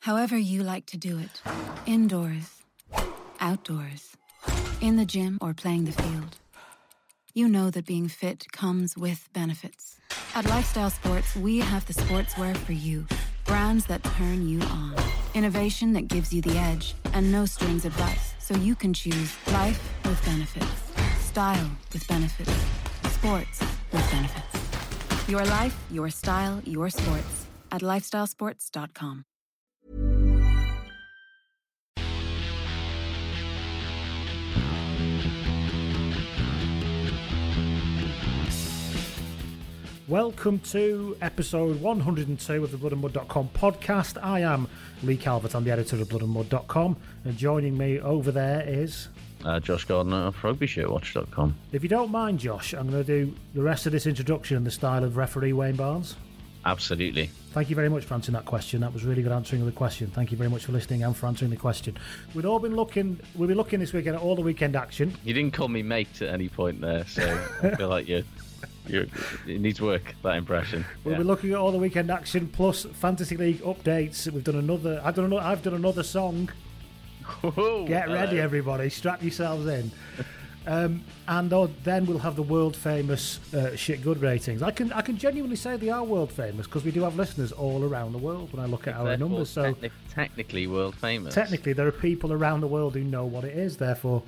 However, you like to do it indoors, outdoors, in the gym, or playing the field. You know that being fit comes with benefits. At Lifestyle Sports, we have the sportswear for you brands that turn you on, innovation that gives you the edge, and no strings advice, so you can choose life with benefits, style with benefits, sports with benefits. Your life, your style, your sports at lifestylesports.com. Welcome to episode 102 of the bloodandmud.com podcast. I am Lee Calvert, I'm the editor of bloodandmud.com, and joining me over there is. Uh, Josh Gardner of RugbyShirtWatch.com. If you don't mind, Josh, I'm going to do the rest of this introduction in the style of referee Wayne Barnes. Absolutely. Thank you very much for answering that question. That was really good answering the question. Thank you very much for listening and for answering the question. We've all been looking. We'll be looking this weekend at all the weekend action. You didn't call me mate at any point there, so I feel like you you're, it needs work that impression. We'll yeah. be looking at all the weekend action plus fantasy league updates. We've done another. I've done. Another, I've done another song. Whoa, Get ready, hello. everybody! Strap yourselves in. Um, and oh, then we'll have the world famous uh, shit good ratings. I can I can genuinely say they are world famous because we do have listeners all around the world when I look at our numbers. So techni- technically world famous. technically, there are people around the world who know what it is. Therefore,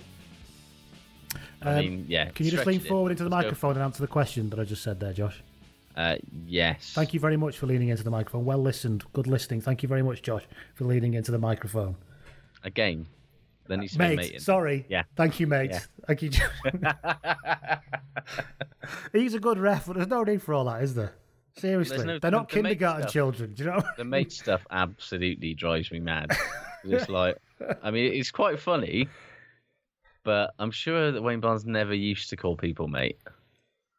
I Um, mean, yeah. can you just lean it. forward into the Let's go. microphone and answer the question that I just said there, Josh? Uh, yes. Thank you very much for leaning into the microphone. Well listened, good listening. Thank you very much, Josh, for leaning into the microphone. Again, Then be a Mate, in. sorry. Yeah. Thank you, mate. Yeah. Thank you. He's a good ref, but there's no need for all that, is there? Seriously, no- they're not the- the kindergarten stuff. children. Do you know? The mate stuff absolutely drives me mad. It's like, I mean, it's quite funny, but I'm sure that Wayne Barnes never used to call people mate.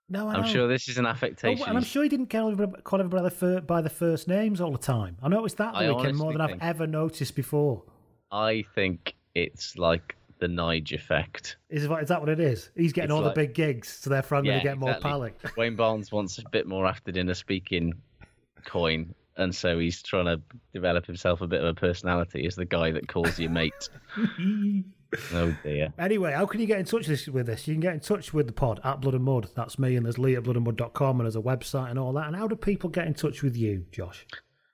No, I I'm know. sure this is an Oh, affectation. and I'm sure he didn't call everybody, call everybody by the fir- by the first names all the time. I noticed that I weekend more than I've ever noticed before. I think it's like the Nige effect. Is, is that what it is? He's getting It's all like- the big gigs, so therefore I'm going to get more exactly. pally. Wayne Barnes wants a bit more after dinner speaking coin, and so he's trying to develop himself a bit of a personality as the guy that calls you mate. oh dear. Anyway, how can you get in touch this, with this? You can get in touch with the pod at Blood and Mud. That's me, and there's Lee at bloodandmud.com, and there's a website and all that. And how do people get in touch with you, Josh?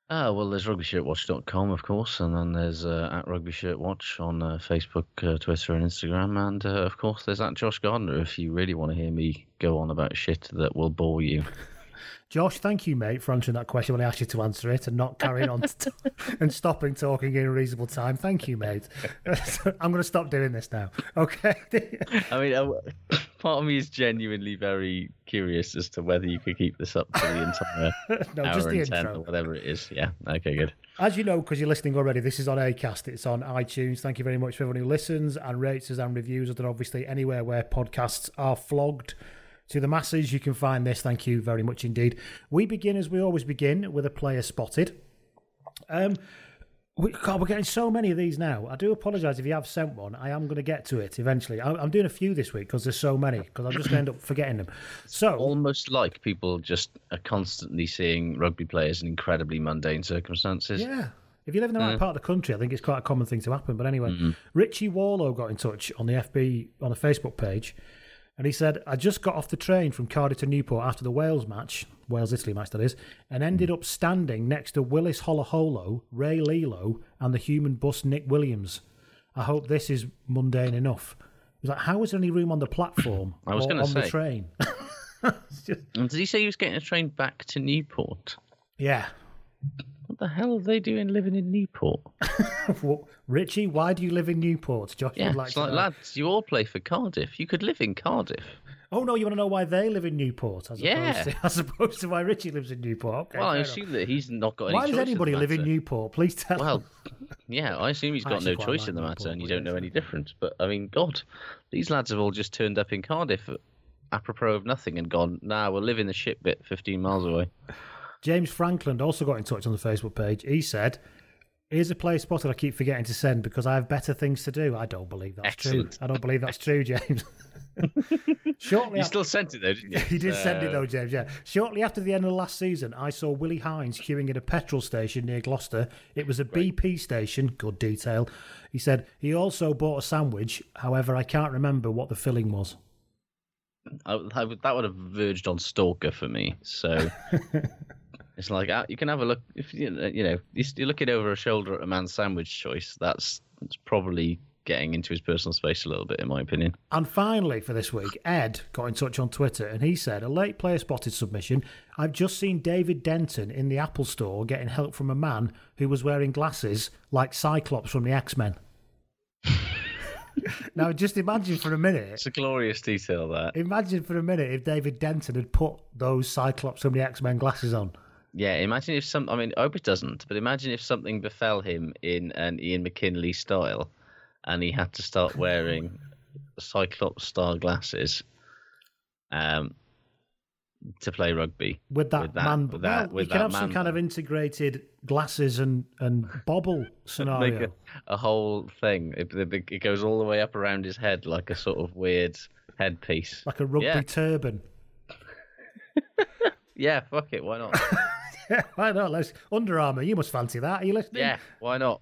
Ah, well, there's rugbyshirtwatch.com, of course, and then there's uh, at rugbyshirtwatch on uh, Facebook, uh, Twitter, and Instagram, and uh, of course there's at Josh Gardner if you really want to hear me go on about shit that will bore you. Josh, thank you, mate, for answering that question when I asked you to answer it and not carrying on to and stopping talking in a reasonable time. Thank you, mate. I'm going to stop doing this now. Okay. I mean, uh, part of me is genuinely very curious as to whether you could keep this up for the entire no, hour just the and ten intro. or whatever it is. Yeah. Okay. Good. As you know, because you're listening already, this is on Acast. It's on iTunes. Thank you very much for everyone who listens and rates us and reviews us. And obviously, anywhere where podcasts are flogged to the masses, you can find this. Thank you very much indeed. We begin as we always begin with a player spotted. Um, We, God, we're getting so many of these now. I do apologise if you have sent one. I am going to get to it eventually. I, I'm doing a few this week because there's so many. Because I'm just going to end up forgetting them. So Almost like people just are constantly seeing rugby players in incredibly mundane circumstances. Yeah. If you live in the right part of the country, I think it's quite a common thing to happen. But anyway, Richie Warlow got in touch on the FB on the Facebook page, and he said, "I just got off the train from Cardiff to Newport after the Wales match, Wales Italy match that is, and ended hmm. up standing next to Willis Halaholo, Rey Lee-Lo, and the human bus Nick Williams. I hope this is mundane enough." He was like, "How is there any room on the platform I was or on the train?" Just- did he say he was getting a train back to Newport? yeah. What the hell are they doing living in Newport? Well, Richie, why do you live in Newport? Josh Yeah, would like it's to like, know. lads, you all play for Cardiff. You could live in Cardiff. Oh no, you want to know why they live in Newport as Yeah. opposed to as opposed to why Richie lives in Newport? Okay. well, I assume that he's not got any why does anybody live in. Newport? Please tell. Well, yeah, I assume he's got no choice like in the matter Newport, and you don't know any different. But, I mean, God, these lads have all just turned up in Cardiff apropos of nothing and gone, nah, we'll live in the shit bit 15 miles away. James Franklin also got in touch on the Facebook page. He said, "Here's a player spotted I keep forgetting to send because I have better things to do." I don't believe that's Excellent. true. I don't believe that's true, James. Shortly You after, still sent it, though, didn't you? he did send it Uh, though, James. Yeah. Shortly after the end of the last season, I saw Willi Heinz queuing at a petrol station near Gloucester. It was a BP station. Good detail. He said he also bought a sandwich. However, I can't remember what the filling was. I, I that would have verged on stalker for me. So it's like uh, you can have a look if you know, you know you're looking over a shoulder at a man's sandwich choice. That's, that's probably getting into his personal space a little bit, in my opinion. And finally, for this week, Ed got in touch on Twitter and he said, A late player spotted submission. I've just seen David Denton in the Apple store getting help from a man who was wearing glasses like Cyclops from the X Men. now, just imagine for a minute. It's a glorious detail that. Imagine for a minute if David Denton had put those Cyclops from the X Men glasses on. Yeah, imagine if some. I mean, I hope it doesn't. But imagine if something befell him in an Ian McKinley style, and he had to start wearing Cyclops style glasses, um, to play rugby With that, With that- man, with that- well, with you can have some kind of integrated glasses and, and bobble scenario. a, a whole thing. It, it goes all the way up around his head like a sort of weird headpiece. Like a rugby Yeah. turban. Yeah, fuck it. Why not? Yeah, why not? Let's Under Armour. You must fancy that. Are you listening? yeah, why not?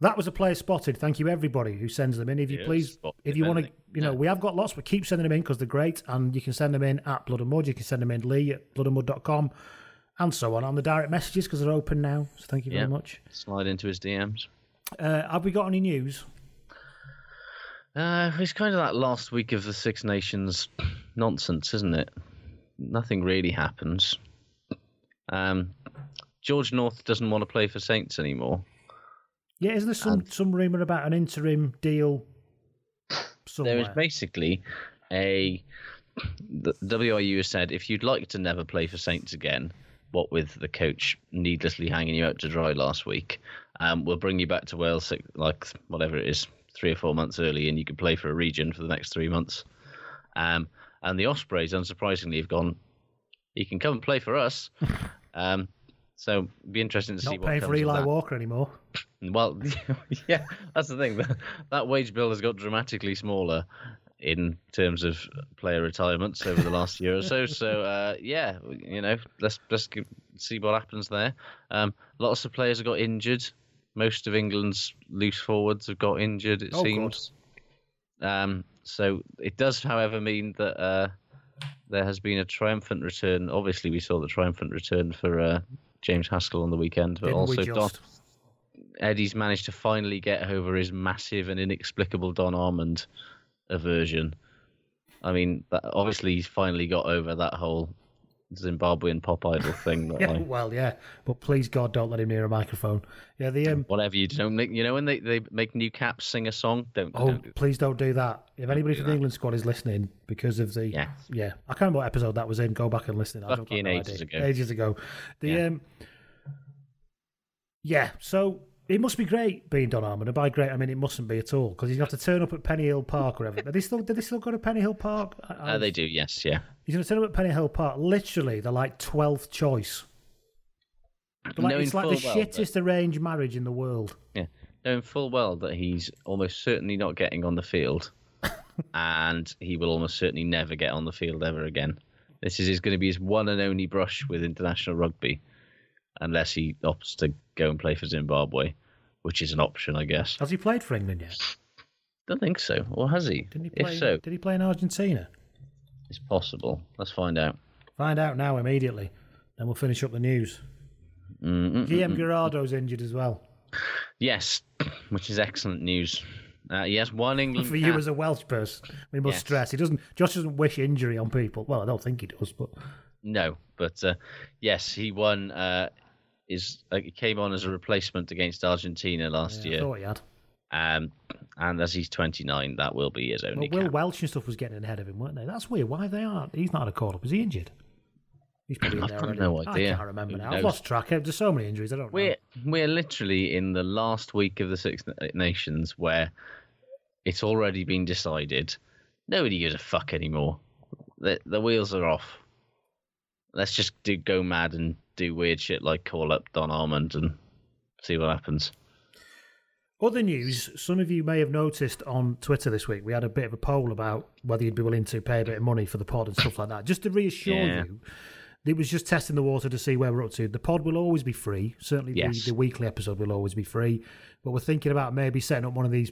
That was a player spotted. Thank you, everybody who sends them in. If you Yeah, please, if you want to, you know, Yeah. we have got lots, but keep sending them in because they're great. And you can send them in at Blood and Mud. You can send them in Lee at bloodandmud.com and so on on the direct messages because they're open now. So thank you very much. Slide into his DMs. Uh, have we got any news? Uh, it's kind of that last week of the Six Nations nonsense, isn't it? Nothing really happens. Um, George North doesn't want to play for Saints anymore. Yeah, isn't there some, some rumour about an interim deal somewhere? There is basically a. The WRU has said if you'd like to never play for Saints again, what with the coach needlessly hanging you out to dry last week, um, we'll bring you back to Wales like whatever it is, three or four months early, and you can play for a region for the next three months. Um, and the Ospreys, unsurprisingly, have gone. You can come and play for us. um, so it'd be interesting to see Not what paying for Eli. Walker anymore. Well, yeah, that's the thing. That, that wage bill has got dramatically smaller in terms of player retirements over the last year or so. So, uh, yeah, you know, let's let's see what happens there. Um, lots of players have got injured. Most of England's loose forwards have got injured. It Oh, seems. Um, so it does, however, mean that uh, there has been a triumphant return. Obviously, we saw the triumphant return for uh, James Haskell on the weekend, but Didn't also we Don. Eddie's managed to finally get over his massive and inexplicable Don Armand aversion. I mean, that, obviously he's finally got over that whole Zimbabwean pop idol thing. That Yeah, I, well, yeah. But please, God, don't let him near a microphone. Yeah, the um, whatever you do, don't make, you know when they, they make new caps sing a song, don't, Oh, don't do please don't do that. If anybody do from the. England squad is listening because of the Yeah. yeah, I can't remember what episode that was in. Go back and listen. I Fucking ages idea. ago. Ages ago. The Yeah. um, yeah. So it must be great being Don Armand. And by great, I mean it mustn't be at all because he's got to turn up at Penny Hill Park or whatever. Are they still? Did they still go to Penny Hill Park? I- Uh, they do, yes, yeah. He's going to turn up at Penny Hill Park. Literally, they're like twelfth choice. But like, knowing it's like the full well shittest arranged marriage in the world. Yeah, knowing full well that he's almost certainly not getting on the field, and he will almost certainly never get on the field ever again. This is going to be his one and only brush with international rugby, unless he opts to go and play for Zimbabwe, which is an option, I guess. Has he played for England yet? Don't think so, or has he? Didn't he play? If so, Did he play in Argentina? It's possible. Let's find out. Find out now immediately. Then we'll finish up the news. GM Gerardo's injured as well. Yes, which is excellent news. Uh, he has one England For you cap. as a Welsh person, we must Yes. stress he doesn't. Josh doesn't wish injury on people. Well, I don't think he does, but No, but uh, yes, he won. Uh, is uh, he came on as a replacement against Argentina last yeah, I year. thought he had. Um, and as he's 29, that will be his Well, only Will cap. Welch and stuff was getting ahead of him, weren't they? That's weird. Why they aren't? He's not a call up. Is he injured? He's probably in I've there got already. no idea. I can't remember Who now. I've knows? lost track. There's so many injuries. I don't. We're we're literally in the last week of the Six Nations where it's already been decided. Nobody gives a fuck anymore. The the wheels are off. Let's just do go mad and do weird shit like call up Don Armand and see what happens. Other news, some of you may have noticed on Twitter this week, we had a bit of a poll about whether you'd be willing to pay a bit of money for the pod and stuff like that. Just to reassure Yeah. you, it was just testing the water to see where we're up to. The pod will always be free. Certainly Yes. the, the weekly episode will always be free. But we're thinking about maybe setting up one of these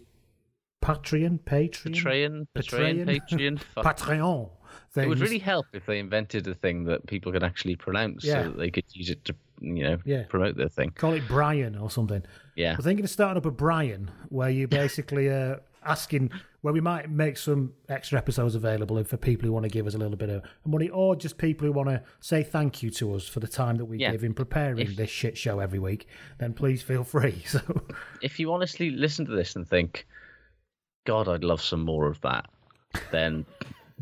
Patreon, Patreon, Patreon, Patreon, Patreon. Fuck. Patreon things. It would really help if they invented a thing that people could actually pronounce Yeah. so that they could use it to, you know, Yeah. promote their thing. Call it Brian or something. Yeah. We're thinking of starting up a Brian where you basically uh, asking where we might make some extra episodes available for people who want to give us a little bit of money or just people who want to say thank you to us for the time that we Yeah. give in preparing If- this shit show every week, then please feel free. So If you honestly listen to this and think, God, I'd love some more of that, then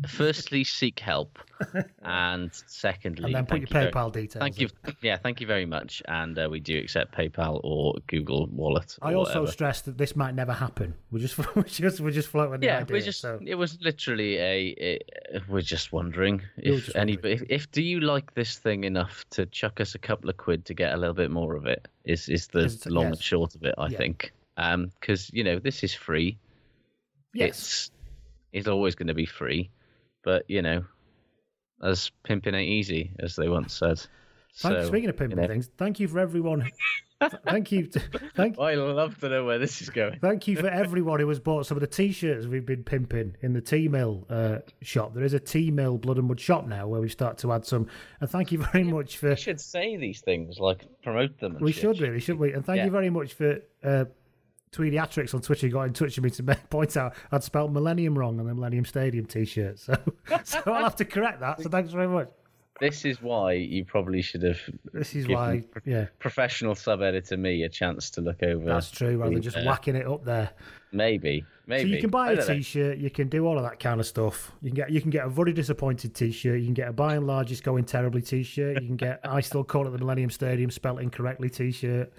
firstly seek help, and secondly, and then put your you very- PayPal details. Thank in. you. Yeah, thank you very much. And uh, we do accept PayPal or Google Wallet. I also whatever. stress that this might never happen. We're just we're just we're just floating yeah, idea. we just so. it was literally a, a we're just wondering were if just any wondering. if, if do you like this thing enough to chuck us a couple of quid to get a little bit more of it is is the Is it- long yes. and short of it I Yeah. think um because you know this is free yes. it's it's always going to be free but you know as pimping ain't easy as they once said so, speaking of pimping you know, things, thank you for everyone. thank you, thank I love to know where this is going Thank you for everyone who has bought some of the t-shirts we've been pimping in the Teemill uh, shop. There is a Teemill Blood and Mud shop now where we start to add some. And thank you very much for. we should say these things like promote them and We shit. should really, shouldn't we? And thank Yeah. you very much for uh, Tweediatrics on Twitter. Got in touch with me to point out I'd spelled Millennium wrong on the Millennium Stadium t-shirt. So, so I'll have to correct that. So thanks very much. This is why you probably should have This is why, yeah, professional sub editor me a chance to look over. that's true. Rather than just uh, whacking it up there. Maybe, maybe. So you can buy a don't know. t-shirt, you can do all of that kind of stuff. You can get you can get a very disappointed t-shirt, you can get a by and large it's going terribly t-shirt, you can get I still call it the Millennium Stadium spelt incorrectly t-shirt.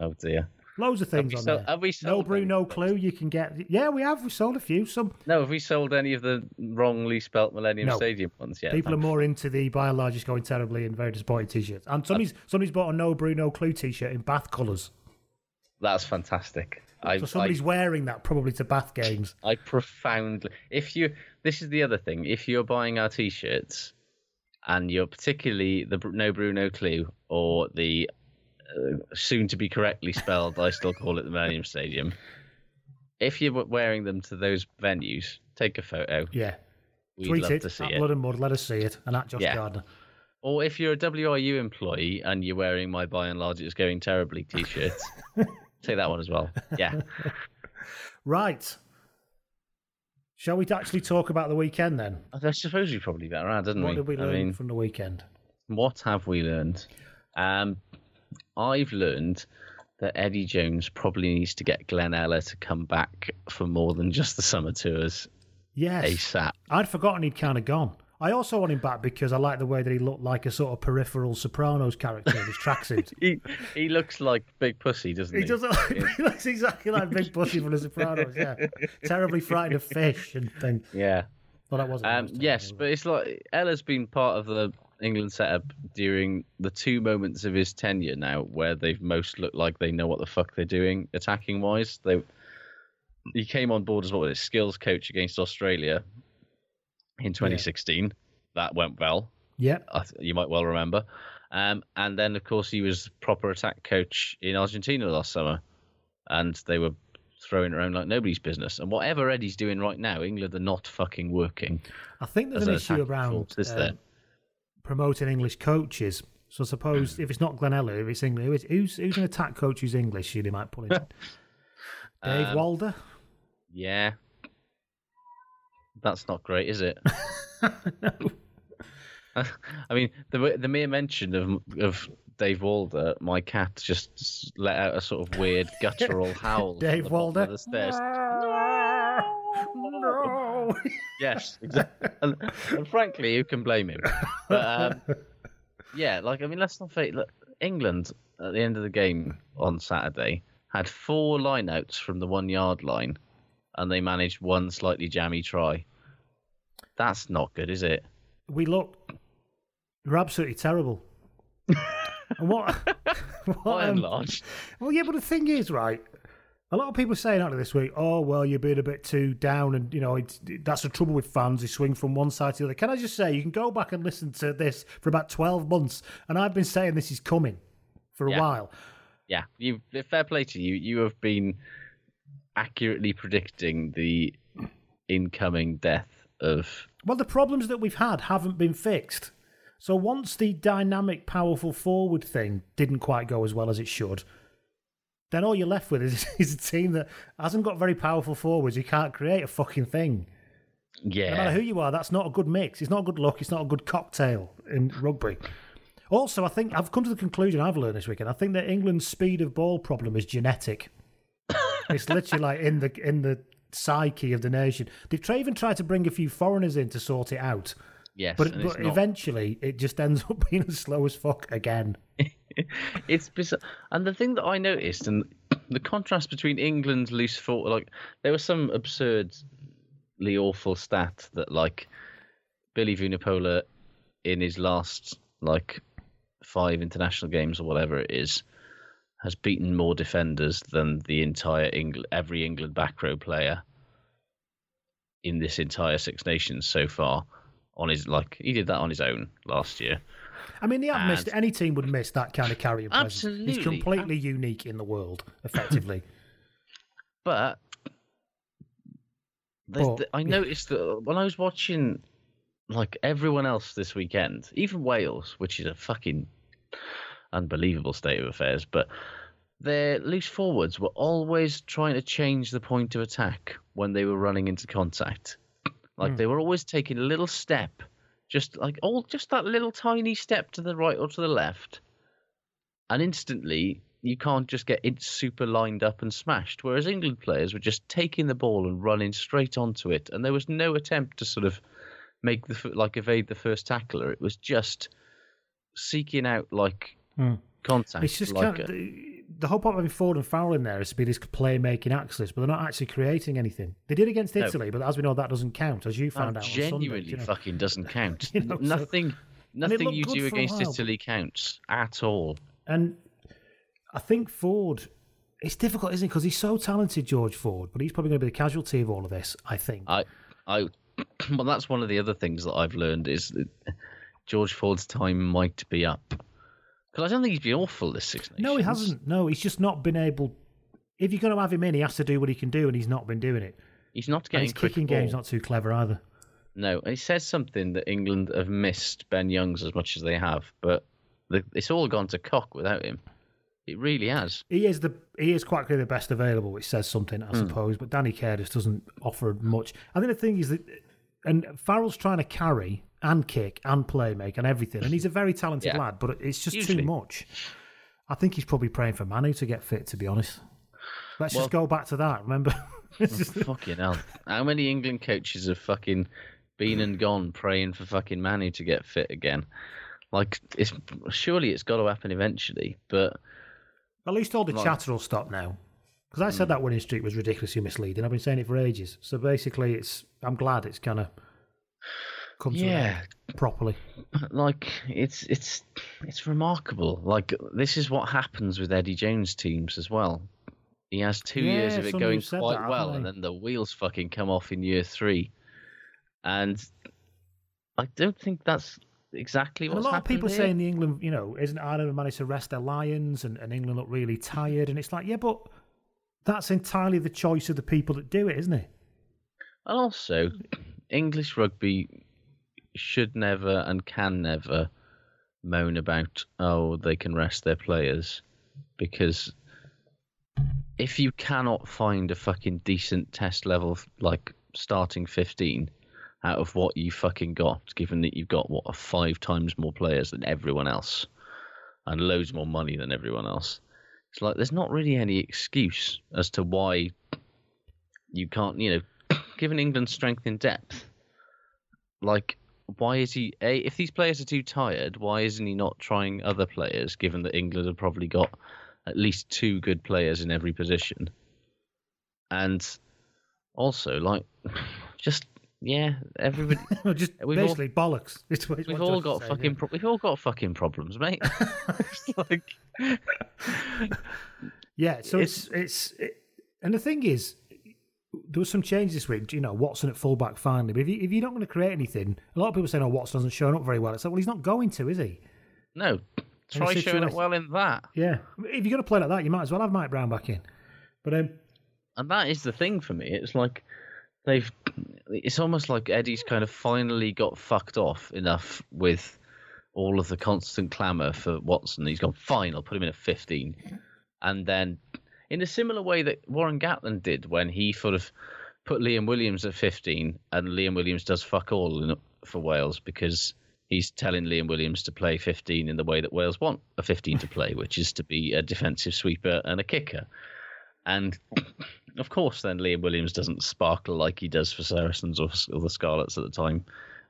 Oh dear. Loads of things on sold- there. have we no sold brew, any no clue. You can get yeah, we have. We sold a few. Some No, have we sold any of the wrongly spelt Millennium No. Stadium ones yet? people are more into the by and large it's going terribly and very disappointed t-shirts. And somebody's somebody's bought a no brew, no clue t-shirt in Bath colours. That's fantastic. I, So somebody's I, wearing that probably to Bath games. I profoundly. If you, this is the other thing. If you're buying our t-shirts, and you're particularly the No Brew No Clue or the soon to be correctly spelled, I still call it the Millennium Stadium. If you're wearing them to those venues, take a photo. Yeah. We'd Tweet love it to see at it. Blood and Mud. Let us see it. And at Josh Yeah. Gardner. Or if you're a WRU employee and you're wearing my by and large it's going terribly t-shirt, take that one as well. Yeah. Right. Shall we actually talk about the weekend then? I suppose we probably better didn't What we? did we I learn mean, from the weekend? what have we learned? Um, I've learned that Eddie Jones probably needs to get Glen Ella to come back for more than just the summer tours Yes. ASAP. I'd forgotten he'd kind of gone. I also want him back because I like the way that he looked like a sort of peripheral Sopranos character in his tracksuit. He he looks like Big Pussy, doesn't he? He doesn't. Like, he looks exactly like Big Pussy from The Sopranos. Yeah, terribly frightened of fish and things. Yeah. Well, that wasn't. Um, yes, but it's like Ella's been part of the England set up during the two moments of his tenure now where they've most looked like they know what the fuck they're doing attacking wise. They he came on board as what was it, skills coach against Australia in 2016. That went well. Yeah. I th- you might well remember. Um, and then, of course, he was proper attack coach in Argentina last summer, and they were throwing around like nobody's business. And whatever Eddie's doing right now, England are not fucking working. I think there's an issue around force, is uh, there? Promoting English coaches. So I suppose if it's not Glenn Elliott, if it's English, who is- who's who's an attack coach who's English? You might pull in Dave Um, Walder. Yeah. That's not great, is it? no. I mean, the the mere mention of of Dave Walder, my cat just let out a sort of weird guttural howl. Dave the Walder? The stairs. No. Yes, exactly. and, and frankly, who can blame him? But um, yeah, like I mean, let's not forget. Look, England at the end of the game on Saturday had four lineouts from the one yard line, and they managed one slightly jammy try. That's not good, is it? we look we're absolutely terrible. and what? what By and um, large, well, yeah, but the thing is, right? A lot of people are saying out this week, "Oh, well, you're being a bit too down," and you know it's, that's the trouble with fans. They swing from one side to the other. Can I just say, you can go back and listen to this for about twelve months, and I've been saying this is coming for a Yeah. while. yeah. You fair play to you. You have been accurately predicting the incoming death of Well, the problems that we've had haven't been fixed. So once the dynamic, powerful forward thing didn't quite go as well as it should, then all you're left with is, is a team that hasn't got very powerful forwards. You can't create a fucking thing. yeah. No matter who you are, that's not a good mix. It's not a good look. It's not a good cocktail in rugby. Also, I think I've come to the conclusion I've learned this weekend. I think that England's speed of ball problem is genetic. it's literally like in the in the psyche of the nation. They've even tried to bring a few foreigners in to sort it out, yes, but, but not. eventually it just ends up being as slow as fuck again. it's bizarre. And the thing that I noticed, and the contrast between England's loose forward, like there was some absurdly awful stat that like Billy Vunipola in his last like five international games or whatever it is has beaten more defenders than the entire England every England back row player in this entire Six Nations so far on his like he did that on his own last year. I mean, they have missed. Any team would miss that kind of carrying presence. He's Absolutely. completely unique in the world, effectively. But, But- the- I noticed that when I was watching like everyone else this weekend, even Wales, which is a fucking unbelievable state of affairs, but their loose forwards were always trying to change the point of attack when they were running into contact. Like they were always taking a little step, just like all just that little tiny step to the right or to the left, and instantly you can't just get it super lined up and smashed. Whereas England players were just taking the ball and running straight onto it, and there was no attempt to sort of make the like evade the first tackler. It was just seeking out like Hmm. contact. It's just like kind of, a- the, whole point of having Ford and Farrell in there is to be this playmaking axis, but they're not actually creating anything. They did against No. Italy, but as we know, that doesn't count, as you found that out. on Sunday, genuinely you know. fucking doesn't count. You know, so- nothing, nothing you do against Italy counts at all. And I think Ford, it's difficult, isn't it? Because he's so talented, George Ford, but he's probably going to be the casualty of all of this. I think. I, I, well, that's one of the other things that I've learned is that George Ford's time might be up. Because I don't think he's been awful this Six Nations. no, he hasn't. No, he's just not been able. If you're going to have him in, he has to do what he can do, and he's not been doing it. He's not And getting his quick kicking ball. game's not too clever either. No, and he says something that England have missed Ben Youngs as much as they have, but the, it's all gone to cock without him. It really has. He is the he is quite clearly the best available, which says something, I Hmm. suppose. But Danny Care just doesn't offer much. I think the thing is that, and Farrell's trying to carry and kick and play make and everything, and he's a very talented Yeah. lad, but it's just Hugely. too much. I think he's probably praying for Manu to get fit. To be honest, let's Well- just go back to that. Remember, fucking hell. How many England coaches have fucking been and gone praying for fucking Manu to get fit again? Like, it's surely it's got to happen eventually, but at least all the Right. chatter will stop now. Because I said mm. that winning streak was ridiculously misleading. I've been saying it for ages. So basically, it's I'm glad it's kind of come to an Yeah, properly. like it's it's it's remarkable. Like this is what happens with Eddie Jones teams as well. He has two years of it going quite that, well, and then the wheels fucking come off in year three. And I don't think that's exactly And what's a lot of people here. saying the England, you know, isn't Ireland managed to rest their lions and, and England look really tired? And it's like, yeah, but that's entirely the choice of the people that do it, isn't it? And also, English rugby should never and can never moan about, oh, they can rest their players. Because if you cannot find a fucking decent test level, like starting 15 out of what you fucking got, given that you've got, what, five times more players than everyone else and loads more money than everyone else, it's like there's not really any excuse as to why you can't, you know, given England's strength in depth, like why is he? A, if these players are too tired, why isn't he not trying other players? Given that England have probably got at least two good players in every position, and also like just yeah, everybody. Just We've all- basically bollocks. It's it's We've all got saying, fucking yeah. pro- we've all got fucking problems, mate. Like Yeah, so It's- it's it's it, and the thing is, there was some change this week. You know, Watson at fullback finally. But if you if you're not going to create anything, a lot of people saying, "Oh, Watson hasn't shown up very well." It's like, well, he's not going to, is he? no, try showing up well in that. Yeah, if you're going to play like that, you might as well have Mike Brown back in. But um, and that is the thing for me. It's like they've. It's almost like Eddie's kind of finally got fucked off enough with all of the constant clamour for Watson. He's gone fine. I'll put him in at fifteen, and then in a similar way that Warren Gatland did when he sort of put Liam Williams at fifteen, and Liam Williams does fuck all in, for Wales because. He's telling Liam Williams to play 15 in the way that Wales want a 15 to play, which is to be a defensive sweeper and a kicker. And of course, then Liam Williams doesn't sparkle like he does for Saracens or, or the Scarlets at the time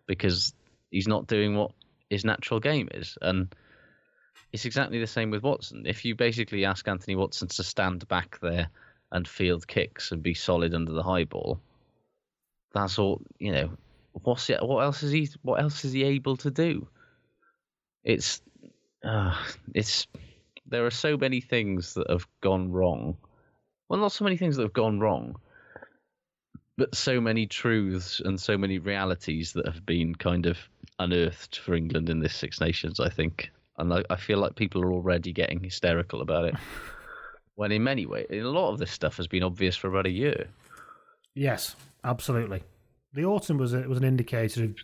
because he's not doing what his natural game is. And it's exactly the same with Watson. If you basically ask Anthony Watson to stand back there and field kicks and be solid under the high ball, that's all, you know. What's what else is he? What else is he able to do? It's, uh, it's. There are so many things that have gone wrong well, not so many things that have gone wrong, but so many truths and so many realities that have been kind of unearthed for England in this Six Nations, I think. And I, I feel like people are already getting hysterical about it. when in many ways, a lot of this stuff has been obvious for about a year. yes, absolutely. The autumn was a, was an indicator of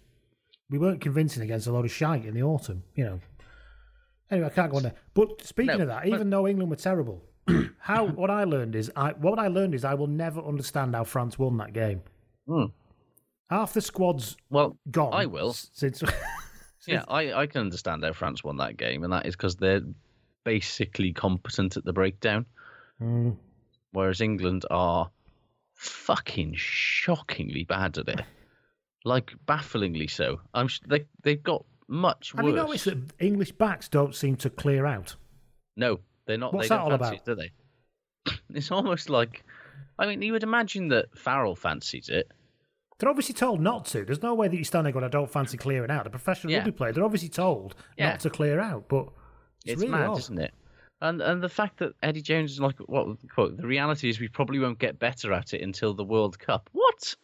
we weren't convincing against a lot of shite in the autumn. You know. Anyway, I can't go on there. But speaking No, of that, but- even though England were terrible, how what I learned is I what I learned is I will never understand how France won that game. Hmm. Half the squad's Well, gone. I will. Since Yeah, I, I can understand how France won that game, and that is because they're basically competent at the breakdown, Hmm. whereas England are fucking shockingly bad at it, like bafflingly so. I'm sh- they they've got much Have worse. you noticed that English backs don't seem to clear out? No, they're not. What's they that don't all fancy about? it, do they? It's almost like, I mean, you would imagine that Farrell fancies it. They're obviously told not to. There's no way that you stand there going, I don't fancy clearing out. The professional Yeah. rugby player, they're obviously told Yeah. not to clear out, but it's, It's really mad, odd. isn't it? And and the fact that Eddie Jones is like what quote the reality is we probably won't get better at it until the World Cup. What?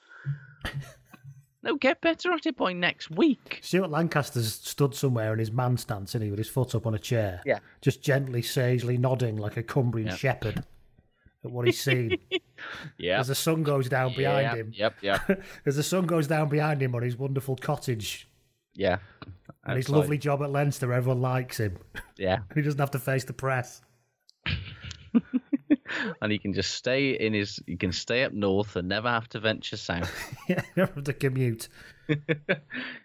no, get better at it by next week. Stuart Lancaster's stood somewhere in his man stance, isn't he, with his foot up on a chair. Yeah. Just gently, sagely nodding like a Cumbrian Yeah. shepherd at what he's seen. Yeah. As the sun goes down behind Yep, him. Yep, yep, As the sun goes down behind him on his wonderful cottage yeah. and his lovely job at Leinster, everyone likes him. Yeah, he doesn't have to face the press. and he can just stay in his. He can stay up north and never have to venture south. Yeah, don't have to commute.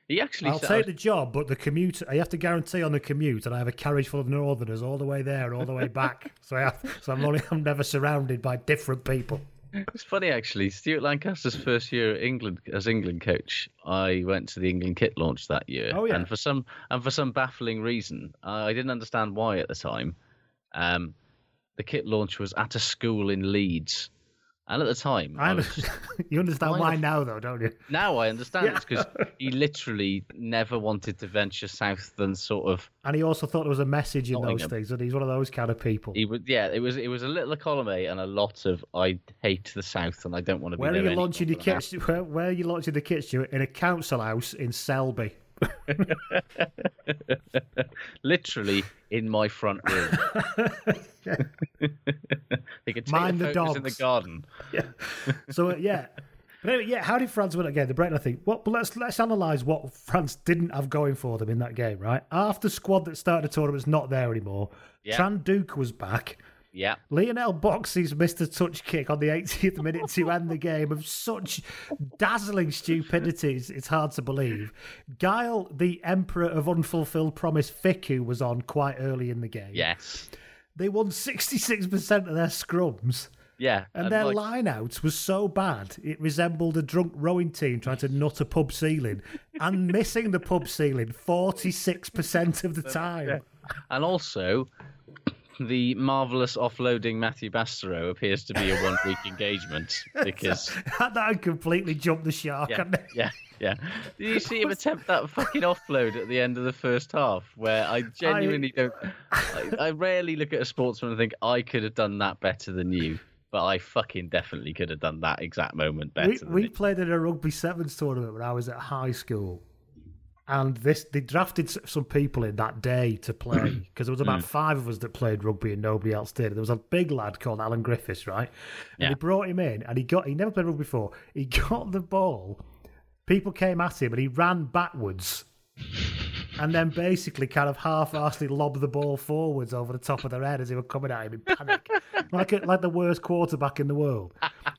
He actually. I'll take the job, but the commute, I have to guarantee on the commute, and I have a carriage full of Northerners all the way there and all the way back. so I have, so I'm only, I'm never surrounded by different people. It's funny actually. Stuart Lancaster's first year at England as England coach, I went to the England kit launch that year. Oh, yeah. And for some and for some baffling reason, I didn't understand why at the time. Um, the kit launch was at a school in Leeds, And at the time, was understand. you understand Why why the- now, though, don't you? now I understand Yeah. it's because he literally never wanted to venture south than sort of And he also thought there was a message in those Nottingham. things, and he's one of those kind of people. he would. Yeah, it was it was a little A and a lot of I hate the south and I don't want to be Where are there you launching your kits? Where, where are you launching the to? In a council house in Selby. literally in my front room. they could take Mind the photos in the dogs. garden. So uh, yeah, but anyway, yeah. How did France win game? The Brighton, I think. Well, let's let's analyze what France didn't have going for them in that game. Right, half the squad that started the tournament's not there anymore. Yeah. Trinh-Duc was back. Yeah, Lionel Beauxis's missed a touch kick on the 80th minute to end the game of such dazzling stupidities, It's, hard to believe. Gaël, the Emperor of Unfulfilled Promise, Fickou, was on quite early in the game. yes, They won 66% of their scrums. yeah. And their like, line out was so bad, it resembled a drunk rowing team trying to nut a pub ceiling and missing the pub ceiling 46% of the time. and also. The marvelous offloading Matthew Bastareaud appears to be a one-week engagement because that completely jumped the shark. yeah, yeah, yeah. Did you see him attempt that fucking offload at the end of the first half? Where I genuinely don't. I, I rarely look at a sportsman and think I could have done that better than you, but I fucking definitely could have done that exact moment better. we, we played in a rugby sevens tournament when I was at high school, and this they drafted some people in that day to play because there was Mm. about five of us that played rugby and nobody else did. There was a big lad called Alan Griffiths, right? And Yeah. they brought him in, and he got he never played rugby before. He got the ball. People came at him, and he ran backwards. And then basically kind of half-arsely lobbed the ball forwards over the top of their head as they were coming at him in panic, like a, like the worst quarterback in the world.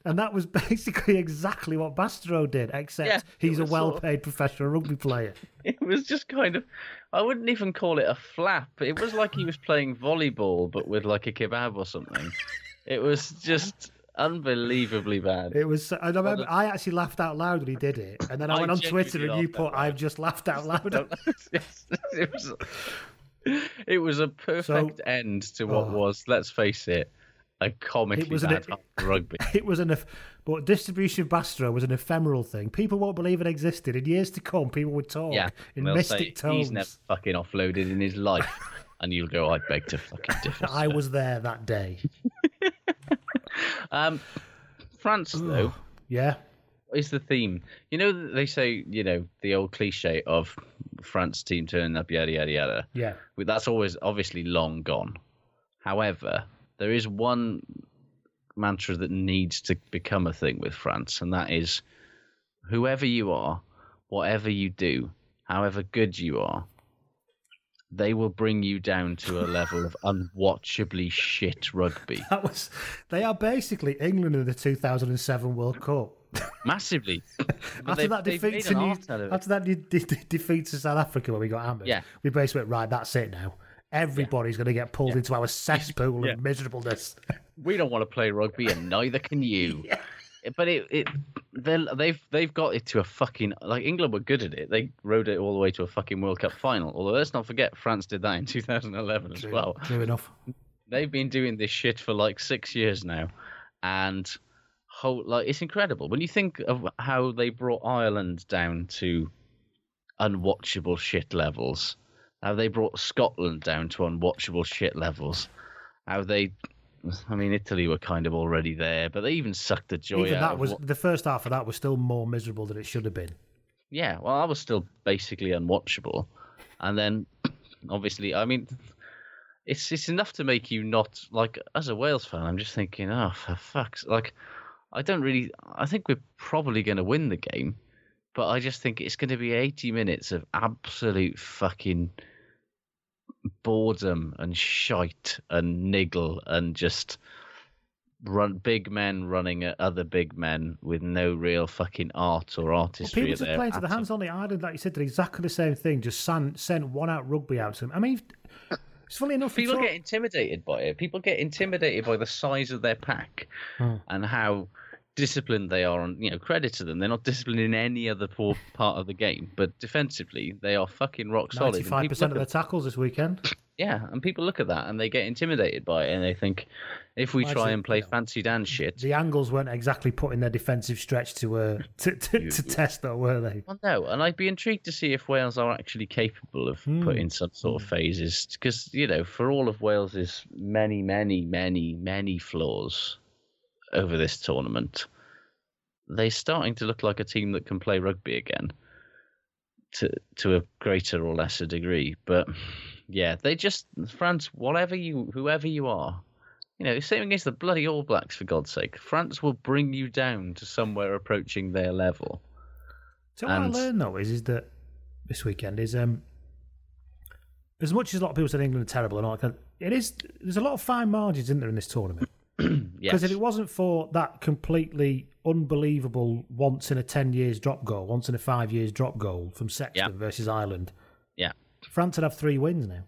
And that was basically exactly what Bastareaud did, except Yeah, he's a was sort of- well-paid professional rugby player. It was just kind of. I wouldn't even call it a flap. It was like he was playing volleyball, but with like a kebab or something. It was just unbelievably bad. It was. And I remember I actually laughed out loud when he did it, and then I, I went on Twitter and you put, "I've just laughed out loud." Yes, it was. It was a perfect end to what Oh. was, let's face it, a comically It was an- bad of rugby. It was an, but distribution of Bastareaud was an ephemeral thing. People won't believe it existed. In years to come, people would talk Yeah, in mystic say tones. he's never fucking offloaded in his life, and you'll go, I beg to fucking differ. I was there that day. Um, France though Yeah, is the theme. You know, they say you know the old cliche of France team turning up, yada yada yada. yeah. That's always obviously long gone. However, there is one mantra that needs to become a thing with France, and that is whoever you are, whatever you do, however good you are, they will bring you down to a level of unwatchably shit rugby. That was. They are basically England in the 2007 World Cup. Massively. After that defeat to New, art out of it. after that de- de- de- defeat to South Africa when we got hammered, Yeah. we basically went right. That's it now. Everybody's going to get pulled into our cesspool Yeah. of miserableness. we don't want to play rugby, and neither can you. But it, it they've they've got it to a fucking like England were good at it. They rode it all the way to a fucking World Cup final. Although let's not forget France did that in 2011 as well. True enough. They've been doing this shit for like six years now, and whole like it's incredible when you think of how they brought Ireland down to unwatchable shit levels. How they brought Scotland down to unwatchable shit levels. How they, I mean, Italy were kind of already there, but they even sucked the joy Even out that of was what- the first half of that was still more miserable than it should have been. Yeah, well, I was still basically unwatchable, and then obviously, I mean, it's it's enough to make you not like as a Wales fan. I'm just thinking, oh, for fuck's like, I don't really. I think we're probably going to win the game, but I just think it's going to be 80 minutes of absolute fucking boredom and shite and niggle and just run big men running at other big men with no real fucking art or artistry. People at just playing to the hands on the island, like you said, did exactly the same thing. Just sent, sent one out rugby out to them. I mean, it's funny enough. People talk- get intimidated by it. People get intimidated by the size of their pack Hmm. and how disciplined they are. And you know, credit to them, they're not disciplined in any other poor part of the game, but defensively, they are fucking rock solid. And Ninety-five people percent of look the tackles this weekend. Yeah, and people look at that and they get intimidated by it and they think if we Well, try and play you know, fancy dance shit. The angles weren't exactly put in their defensive stretch to uh, to, to, to test, though, were they? Well, no, and I'd be intrigued to see if Wales are actually capable of Hmm. putting some sort of phases, because you know, for all of Wales's many, many, many, many flaws over this tournament, they're starting to look like a team that can play rugby again, to to a greater or lesser degree. But yeah, they just France, whatever you, whoever you are. You know, same against the bloody All Blacks, for God's sake. France will bring you down to somewhere approaching their level. So what I learned though is is that this weekend is um as much as a lot of people said England are terrible and all that, kind of- it is there's a lot of fine margins in there in this tournament. Because Yes. if it wasn't for that completely unbelievable once in a ten years drop goal, once in a five years drop goal from Sexton Yeah. versus Ireland, Yeah. France would have three wins now.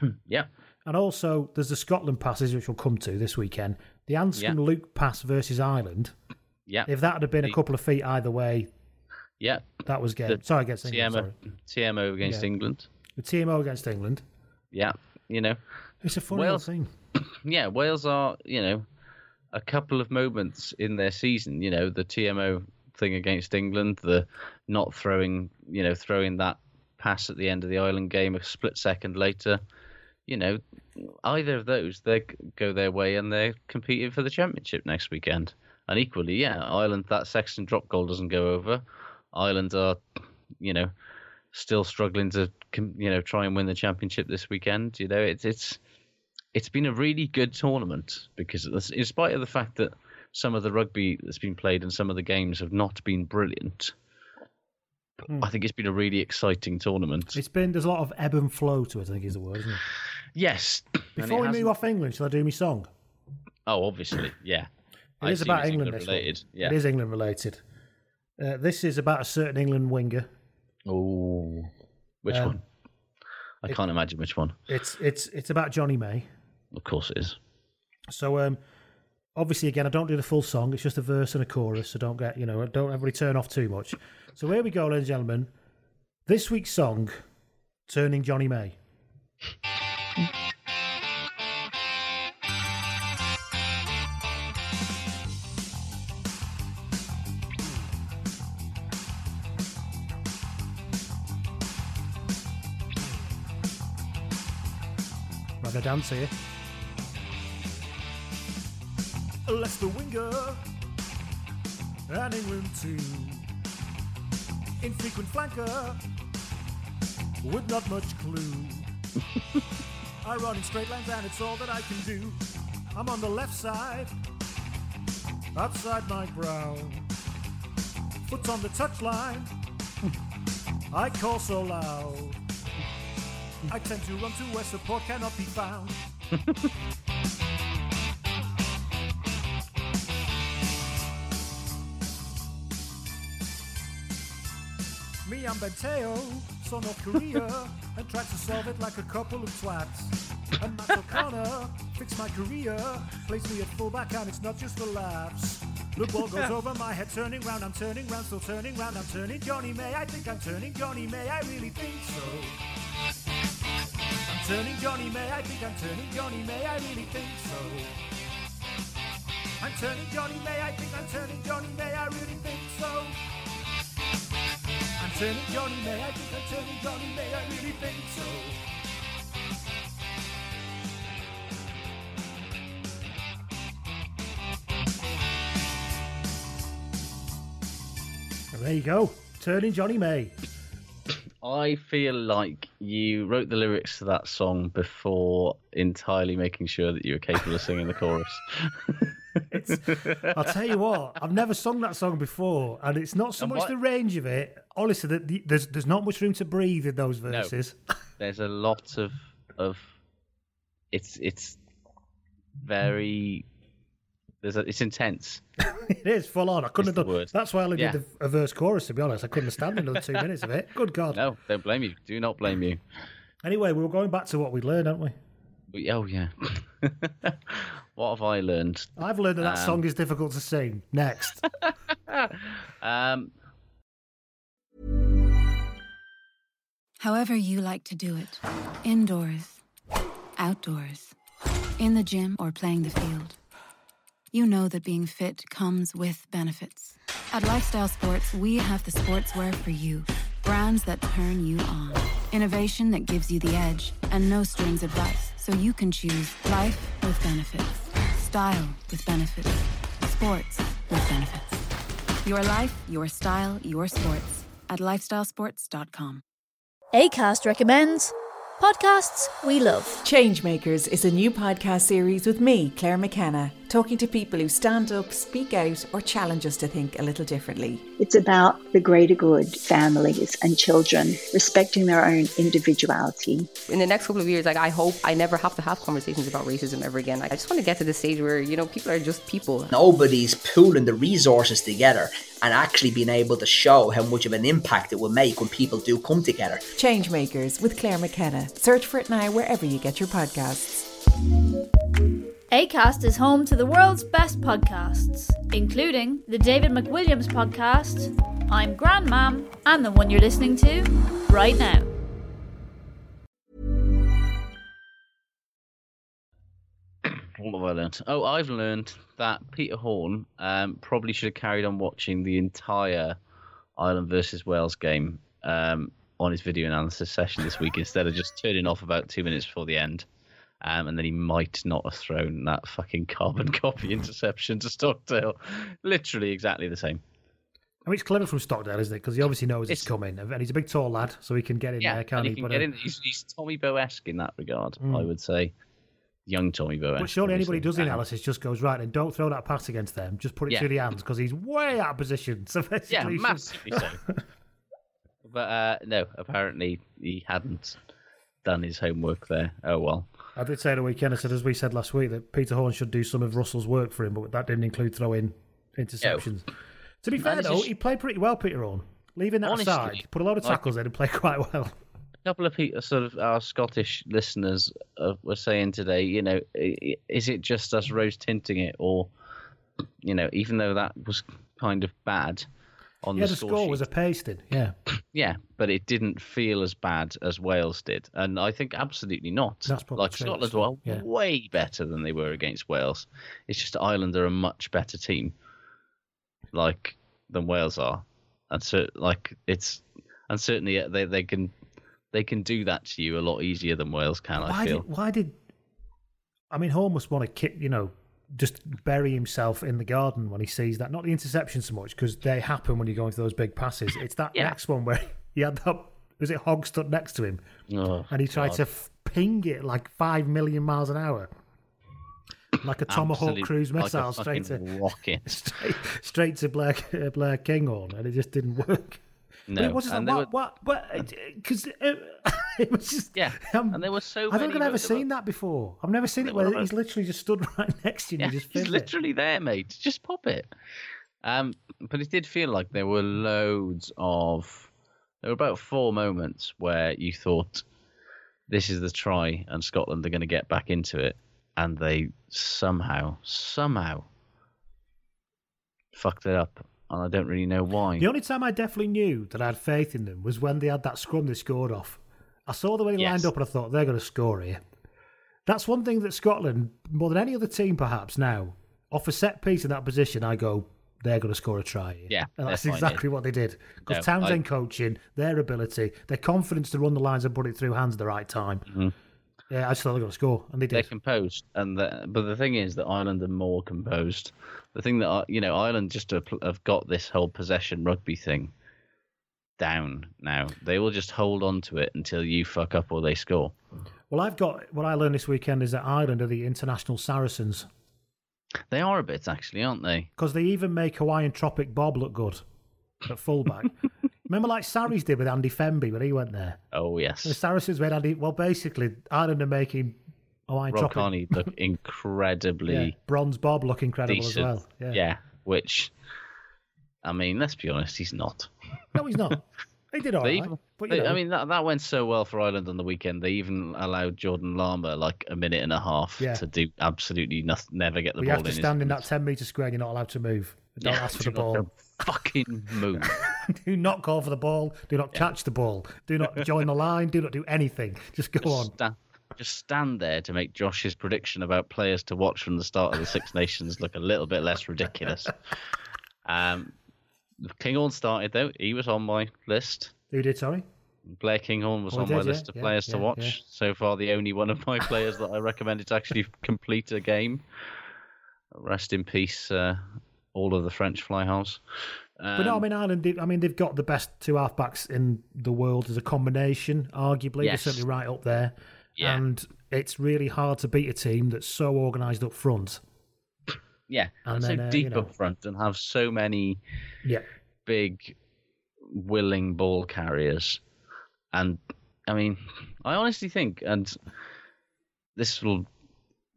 Yeah. And also, there's the Scotland passes, which we'll come to this weekend. The Anscombe Yeah. Luke pass versus Ireland. Yeah. If that had been a couple of feet either way, Yeah. that was game. The sorry, against England. TMO, Sorry. TMO against Yeah. England. The TMO against England. Yeah. You know, It's a funny Wales- little thing. Yeah, Wales are, you know, a couple of moments in their season, you know, the TMO thing against England, the not throwing, you know, throwing that pass at the end of the Ireland game a split second later. You know, either of those, they go their way and they're competing for the championship next weekend. And equally, yeah, Ireland, that Sexton drop goal doesn't go over. Ireland are, you know, still struggling to, you know, try and win the championship this weekend. You know, it's it's it's been a really good tournament because, in spite of the fact that some of the rugby that's been played and some of the games have not been brilliant, I think it's been a really exciting tournament. It's been there's a lot of ebb and flow to it. I think is the word. Isn't it? yes. it Before we hasn't- move off England, shall I do my song? Oh, obviously, yeah. It I is about England. this one. related. Yeah. It is England related. Uh, this is about a certain England winger. Oh, which Um, one? I can't imagine which one. It's it's it's about Johnny May. Of course it is. So um, obviously, again, I don't do the full song. It's just a verse and a chorus. So don't get you know don't everybody turn off too much. So here we go, ladies and gentlemen. This week's song, "Turning Johnny May." Gonna dance here. Leicester winger and England too. Infrequent flanker with not much clue. I run in straight lines and it's all that I can do. I'm on the left side, outside my brow. Foot on the touchline, I call so loud. I tend to run to where support cannot be found. I'm Benteo, son of Korea, and tried to solve it like a couple of twats. And Matt O'Connor fixed my career, placed me at fullback, and it's not just for laughs. The ball goes over my head, turning round, I'm turning round, still turning round, I'm turning Johnny May. I think I'm turning Johnny May, I really think so. I'm turning Johnny May, I think I'm turning Johnny May, I really think so. I'm turning Johnny May, I think I'm turning Johnny May, I really think so. I'm turning Johnny May, I think I'm turning Johnny May, I really think so. There you go. Turning Johnny May. I feel like you wrote the lyrics to that song before entirely making sure that you were capable of singing the chorus. I'll tell you what, I've never sung that song before, and it's not so And much what- the range of it. Honestly, the, the, there's there's not much room to breathe in those verses. There's a lot of of it's it's very there's a, it's intense. it is full on. I couldn't It's have done. That's why I only Yeah. did the, a verse chorus. To be honest, I couldn't have stand another two minutes of it. Good God. No, don't blame you. Do not blame you. Anyway, we were going back to what we learned, aren't we? But- Oh yeah. what have I learned? I've learned that that Um, song is difficult to sing. Next, Um, However you like to do it. Indoors, outdoors, in the gym, or playing the field. You know that being fit comes with benefits. At Lifestyle Sports, we have the sportswear for you. Brands that turn you on. Innovation that gives you the edge. And no strings advice, so you can choose life with benefits. Style with benefits. Sports with benefits. Your life, your style, your sports. At lifestylesports.com. ACAST recommends podcasts we love. Changemakers is a new podcast series with me, Claire McKenna, talking to people who stand up, speak out, or challenge us to think a little differently. It's about the greater good, families and children respecting their own individuality. In the next couple of years, like I hope I never have to have conversations about racism ever again. Like, I just want to get to the stage where you know people are just people. Nobody's pooling the resources together and actually being able to show how much of an impact it will make when people do come together. Changemakers with Claire McKenna. Search for it now wherever you get your podcasts. ACAST is home to the world's best podcasts, including the David McWilliams podcast, I'm Grandmam, and the one you're listening to right now. What have I learned? Oh, I've learned that Peter Horne um, probably should have carried on watching the entire Ireland versus Wales game um, on his video analysis session this week instead of just turning off about two minutes before the end. Um, and then he might not have thrown that fucking carbon copy interception to Stockdale. Literally exactly the same. I mean, it's clever from Stockdale, isn't it? Because he obviously knows it's, It's- coming, and he's a big, tall lad, so he can get in Yeah, there, can't and he? he can But, get uh, in. He's, he's Tommy Bowe-esque in that regard, I Mm. would say. Young Tommy Bowe-esque. But surely anybody who does the. Um, analysis just goes right and don't throw that pass against them. Just put it Yeah. through the hands because he's way out of position. So Yeah, massively so. but uh, no, apparently he hadn't done his homework there. Oh well. I did say the weekend. I said, as we said last week, that Peter Horne should do some of Russell's work for him, but that didn't include throwing interceptions. To be fair though, he played pretty well, Peter Horne. Leaving that Honestly, aside, put a lot of like- tackles in and played quite well. A couple of people, sort of our Scottish listeners, uh, were saying today, you know, is it just us rose tinting it, or you know, even though that was kind of bad on yeah, the the score, score was a pasting. Yeah, yeah, but it didn't feel as bad as Wales did, and I think absolutely not. That's probably like true, Scotland were Yeah. way better than they were against Wales. It's just Ireland are a much better team, like than Wales are, and so like it's and certainly uh, they they can they can do that to you a lot easier than Wales can. I feel. did why did I mean Horne must want to kick you know just bury himself in the garden when he sees that not the interception so much because they happen when you go into those big passes it's that Yeah. next one where he had that was it Hogg stood next to him Oh, and he tried God. to f- ping it like five million miles an hour like a tomahawk Absolute- cruise like missile straight to fucking rocket. straight, straight to Blair uh, Blair Kinghorn and it just didn't work but No, it was just and like, what, what, because it, it was just, Yeah, um, and there were so I don't think I've ever seen that before. I've never seen it where he's literally just stood right next to you Yeah, and you just he's fiddle it. literally there, mate. Just pop it. Um, but it did feel like there were loads of. There were about four moments where you thought, "This is the try," and Scotland are going to get back into it, and they somehow, somehow, fucked it up, and I don't really know why. The only time I definitely knew that I had faith in them was when they had that scrum they scored off. I saw the way they Yes. lined up and I thought they're going to score here. That's one thing that Scotland, more than any other team perhaps now, off a set piece in that position, I go, they're going to score a try. Here. Yeah, and that's exactly what they did. Because No, Townsend I- coaching, their ability, their confidence to run the lines and put it through hands at the right time. Mhm. Yeah, I just thought they were going to score, and they They're composed, and the, but the thing is that Ireland are more composed. The thing that you know, Ireland just have, have got this whole possession rugby thing down now. They will just hold on to it until you fuck up or they score. Well, I've got what I learned this weekend is that Ireland are the international Saracens They are a bit actually, aren't they? because they even make Hawaiian Tropic Bob look good at fullback. Remember, like Sarries did with Andy Femby when he went there. Oh yes, The Saracens made Andy. Well, basically, Ireland are making Hawaiian Rob Tropic. Kearney look incredibly Yeah, Bronze Bob look incredible decent. as well. Yeah. yeah, which I mean, let's be honest, he's not. No, he's not. He did all They right. even- but they- I mean, that, that went so well for Ireland on the weekend. They even allowed Jordan Larmour like a minute and a half Yeah. to do absolutely nothing, never get the but you ball have to in. stand in that 10 metre square and you're not allowed to move. Don't Yeah, ask for the not ball. Fucking move. do not call for the ball. Do not catch the ball. Do not join the line. Do not do anything. Just go on. Sta- just stand there to make Josh's prediction about players to watch from the start of the Six Nations look a little bit less ridiculous. Um, Kinghorn started though; he was on my list. Who did? Sorry. Blair Kinghorn was Oh, on my yeah, list of yeah, players to watch. yeah. So far, the only one of my players that I recommended to actually complete a game. Rest in peace, uh, all of the French fly halves. But no, I Um, mean Ireland. I mean they've got the best two halfbacks in the world as a combination. Arguably, Yes. they're certainly right up there. Yeah. And it's really hard to beat a team that's so organised up front. yeah, and and so then, uh, you deep know- up front and have so many Yeah. big, willing ball carriers. And I mean, I honestly think, and this will,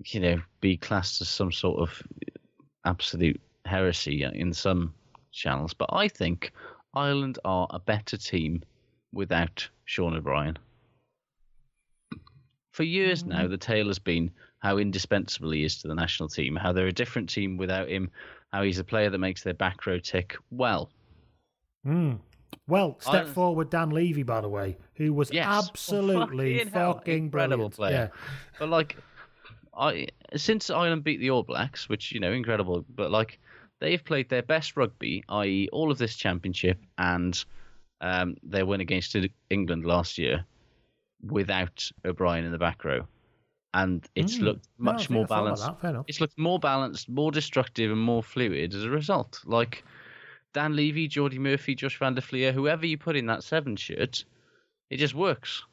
you know, be classed as some sort of absolute heresy in some channels, but I think Ireland are a better team without Sean O'Brien. For years now, the tale has been how indispensable he is to the national team, how they're a different team without him, how he's a player that makes their back row tick. Well, Mm. Well, step I- forward, Dan Leavy, by the way, who was Yes. absolutely Fucking fucking incredible brilliant. player. Yeah. But like, I since Ireland beat the All Blacks, which you know incredible, but like they've played their best rugby, i.e., all of this championship and um, their win against England last year, without O'Brien in the back row, and it's Mm. looked much think more I thought about balanced. It's looked more balanced, more destructive, and more fluid as a result. Like Dan Leavy, Jordi Murphy, Josh Van der Flier, whoever you put in that seven shirt, it just works.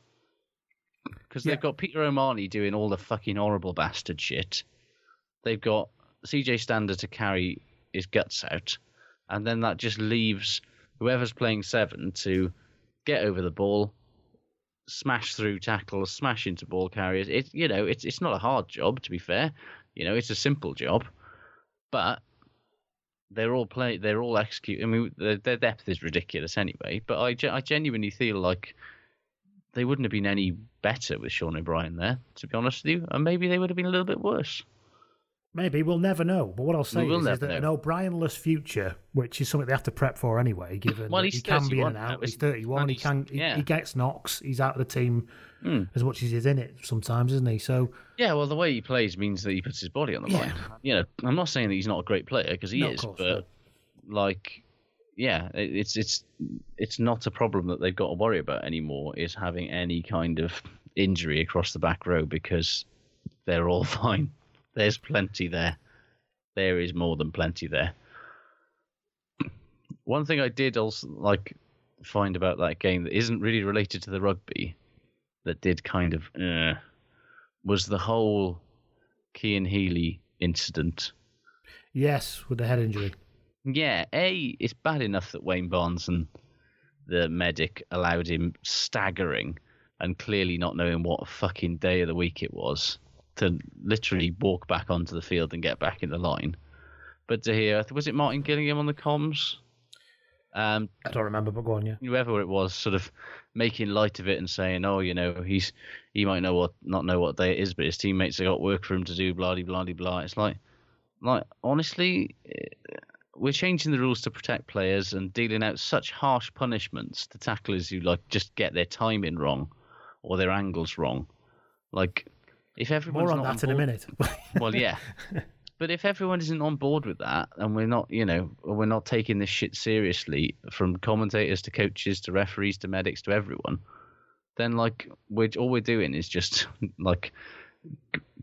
Because they've got Peter O'Mahony doing all the fucking horrible bastard shit. They've got CJ Stander to carry his guts out, and then that just leaves whoever's playing seven to get over the ball, smash through tackles, smash into ball carriers. It you know it's it's not a hard job to be fair. You know it's a simple job, but they're all play they're all execute. I mean their, their depth is ridiculous anyway. But I I genuinely feel like they wouldn't have been any better with Sean O'Brien there, to be honest with you, and maybe they would have been a little bit worse. Maybe we'll never know. But what I'll say is, is that an know. O'Brien-less future, which is something they have to prep for anyway, given Well, he can be in and out. He's 31. And He can. He, yeah. he gets knocks. He's out of the team Hmm. as much as he's in it sometimes, isn't he? So Yeah, well, the way he plays means that he puts his body on the line. You know, I'm not saying that he's not a great player because he No, is, course, but like, yeah, it's it's it's not a problem that they've got to worry about anymore. Is having any kind of injury across the back row because they're all fine. There's plenty there. There is more than plenty there. One thing I did also like find about that game that isn't really related to the rugby, that did kind of uh, was the whole Cian Healy incident. yes, with the head injury. Yeah, a it's bad enough that Wayne Barnes and the medic allowed him staggering and clearly not knowing what fucking day of the week it was to literally walk back onto the field and get back in the line. But to hear, was it Martin Gillingham on the comms? Um, I don't remember, but go on, yeah. whoever it was, sort of making light of it and saying, "Oh, you know, he's he might know what not know what day it is, but his teammates have got work for him to do." Blah blah blah blah. It's like, like honestly, eh, we're changing the rules to protect players and dealing out such harsh punishments to tacklers who like just get their timing wrong or their angles wrong. Like, if everyone's More on that in a minute. well, yeah. But if everyone isn't on board with that, and we're not, you know, we're not taking this shit seriously, from commentators to coaches to referees to medics to everyone, then like we're all we're doing is just like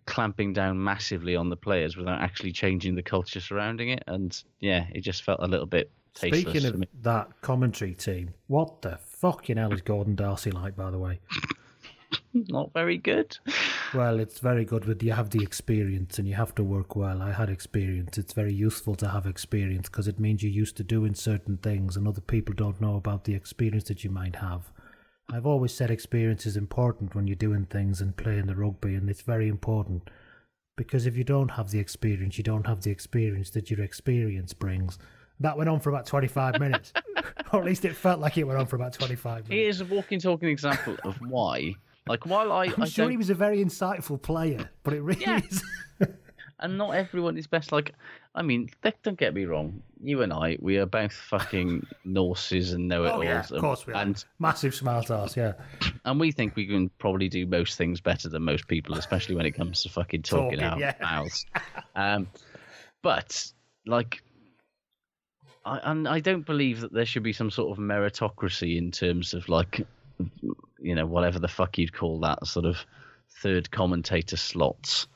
clamping down massively on the players without actually changing the culture surrounding it. And yeah, it just felt a little bit tasteless. Speaking of that commentary team, what the fucking hell is Gordon Darcy like, by the way? not very good. Well, it's very good with you have the experience and you have to work well. I had experience. It's very useful to have experience because it means you're used to doing certain things and other people don't know about the experience that you might have. I've always said experience is important when you're doing things and playing the rugby, and it's very important because if you don't have the experience, you don't have the experience that your experience brings. That went on for about 25 minutes, or at least it felt like it went on for about 25 minutes. Here's a walking, talking example of why. Like, while I, I'm I sure don't he was a very insightful player, but it really Yeah. is. and not everyone is best. Like, I mean, don't get me wrong. you and I, we are both fucking Norses and know it Oh, yeah, of course we are. and Massive smart ass, yeah. and we think we can probably do most things better than most people, especially when it comes to fucking talking, Talking, out yeah. mouths. Um, but like, I and I don't believe that there should be some sort of meritocracy in terms of like, you know, whatever the fuck you'd call that sort of third commentator slots.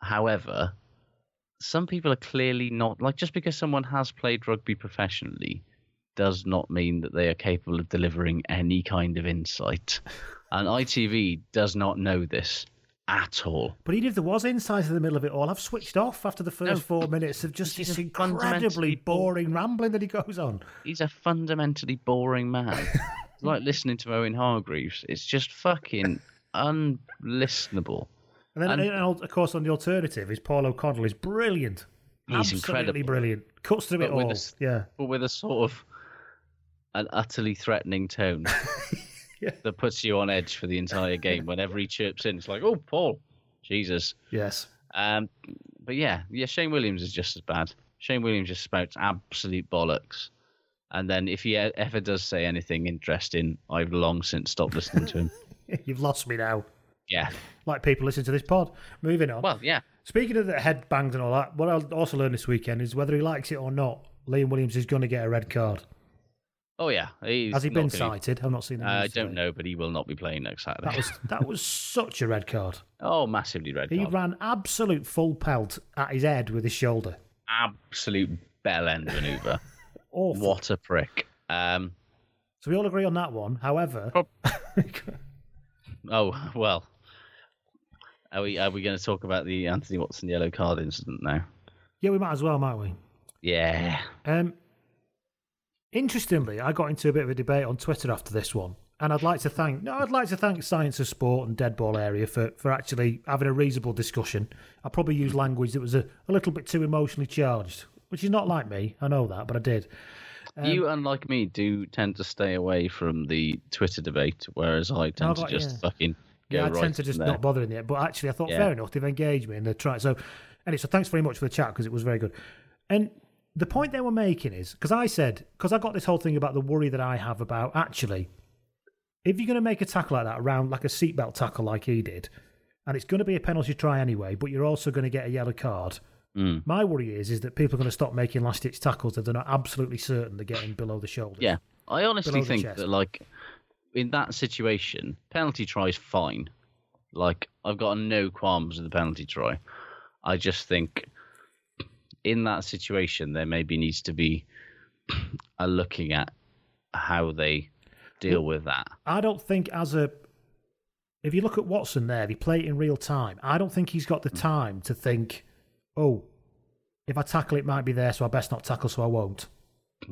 However, some people are clearly not like just because someone has played rugby professionally does not mean that they are capable of delivering any kind of insight. And ITV does not know this at all. But even if there was insight in the middle of it all, I've switched off after the first No. four minutes of just this incredibly boring rambling that he goes on. He's a fundamentally boring man. like listening to Owen Hargreaves. It's just fucking unlistenable. And then, And- and of course, on the alternative is Paul O'Connell is brilliant. He's Absolutely incredible. brilliant. Cuts through it But with all. a Yeah. But with a sort of an utterly threatening tone that puts you on edge for the entire game. Whenever he chirps in, it's like, oh, Paul, Jesus. Yes. Um, but yeah, yeah, Shane Williams is just as bad. Shane Williams just spouts absolute bollocks. And then if he ever does say anything interesting, I've long since stopped listening to him. You've lost me now. Yeah. Like people listen to this pod. Moving on. Well, yeah. Speaking of the head bangs and all that, what I also learned this weekend is whether he likes it or not, Liam Williams is going to get a red card. Oh yeah. He's Has he been gonna- cited? I've not seen the Uh, I don't know, but he will not be playing next Saturday. That was that was such a red card. oh, massively red He card. ran absolute full pelt at his head with his shoulder. Absolute bell end maneuver. Awful. What a prick. Um, So we all agree on that one. However, oh well. Are we are we going to talk about the Anthony Watson yellow card incident now? yeah, we might as well, might we? Yeah. Um, interestingly, I got into a bit of a debate on Twitter after this one, and I'd like to thank no, I'd like to thank Science of Sport and Deadball Area for for actually having a reasonable discussion. I probably used language that was a, a little bit too emotionally charged, which is not like me. I know that, but I did. Um, you, unlike me, do tend to stay away from the Twitter debate, whereas I tend I've to just yeah. fucking go yeah, I right tend to just there. not bother in it. But actually, I thought Yeah. fair enough. They've engaged me and they're trying. So, anyway, so thanks very much for the chat because it was very good. And the point they were making is because I said because I got this whole thing about the worry that I have about actually, if you're going to make a tackle like that around like a seatbelt tackle like he did, and it's going to be a penalty try anyway, but you're also going to get a yellow card. Mm. My worry is is that people are going to stop making last ditch tackles if they're not absolutely certain they're getting below the shoulder. Yeah, I honestly think that like in that situation, penalty try is fine. Like I've got no qualms with the penalty try. I just think in that situation there maybe needs to be a looking at how they deal with that. I don't think as a if you look at Watson there, if he play it in real time, I don't think he's got the time to think, oh, if I tackle it might be there, so I best not tackle, so I won't.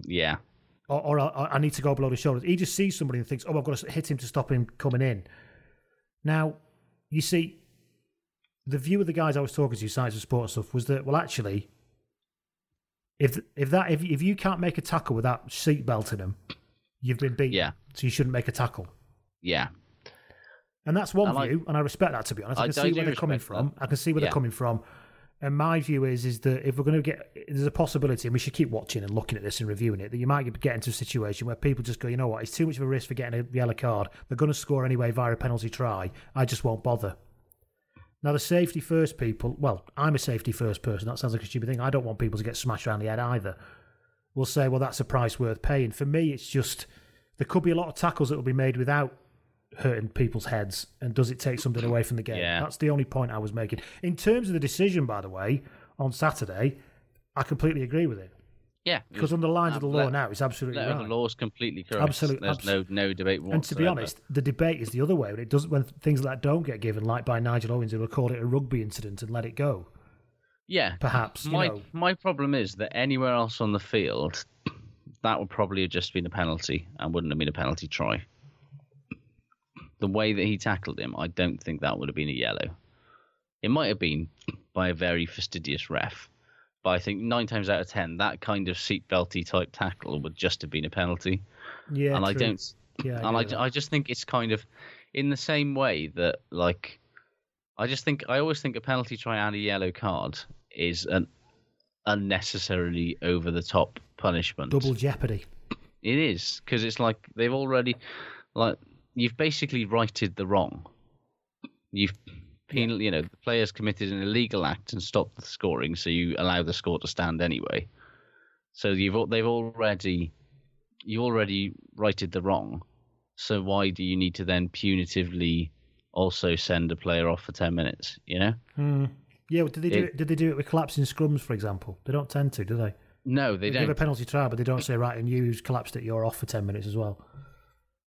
Yeah. Or, or I, I need to go below the shoulders. He just sees somebody and thinks, oh, I've got to hit him to stop him coming in. Now, you see, the view of the guys I was talking to, sides of sport and stuff, was that well, actually, if if that if if you can't make a tackle without seatbelt in them, you've been beaten. Yeah. So you shouldn't make a tackle. Yeah. And that's one And I- view, and I respect that. To be honest, I I- can I see where they're coming respect from. that. I can see where Yeah. they're coming from. And my view is is that if we're going to get, there's a possibility, and we should keep watching and looking at this and reviewing it, that you might get- into a situation where people just go, you know what, it's too much of a risk for getting a yellow card. They're going to score anyway via a penalty try. I just won't bother. Now the safety first people, well, I'm a safety first person. That sounds like a stupid thing. I don't want people to get smashed around the head either. We'll say, well, that's a price worth paying. For me, it's just there could be a lot of tackles that will be made without hurting people's heads. And does it take something away from the game? Yeah. That's the only point I was making. In terms of the decision, by the way, on Saturday, I completely agree with it. Yeah. Because on the lines of the law Let- now, it's absolutely No, right. the law's completely correct. Absolute- There's no no debate whatsoever. And to be honest, the debate is the other way. When it doesn't, when things like that don't get given, like by Nigel Owens, who will call it a rugby incident and let it go. Yeah, Perhaps, you my know. my problem is that anywhere else on the field, that would probably have just been a penalty and wouldn't have been a penalty try. The way that he tackled him, I don't think that would have been a yellow. It might have been by a very fastidious ref, but I think nine times out of ten, that kind of seatbelty type tackle would just have been a penalty. Yeah, and I true. don't. Yeah, I and I. I just think it's kind of in the same way that like I just think I always think a penalty try and a yellow card is an unnecessarily over the top punishment. Double jeopardy. It is because it's like they've already like you've basically righted the wrong. You've penal, you know, the players committed an illegal act and stopped the scoring, so you allow the score to stand anyway. So you've they've already you already righted the wrong. So why do you need to then punitively also send a player off for ten minutes? You know? Hmm. Yeah, well, did they do It- it, Did they do it with collapsing scrums, for example? They don't tend to, do they? No, they a don't. Give a penalty try, but they don't say right and you who's collapsed it, you're off for ten minutes as well.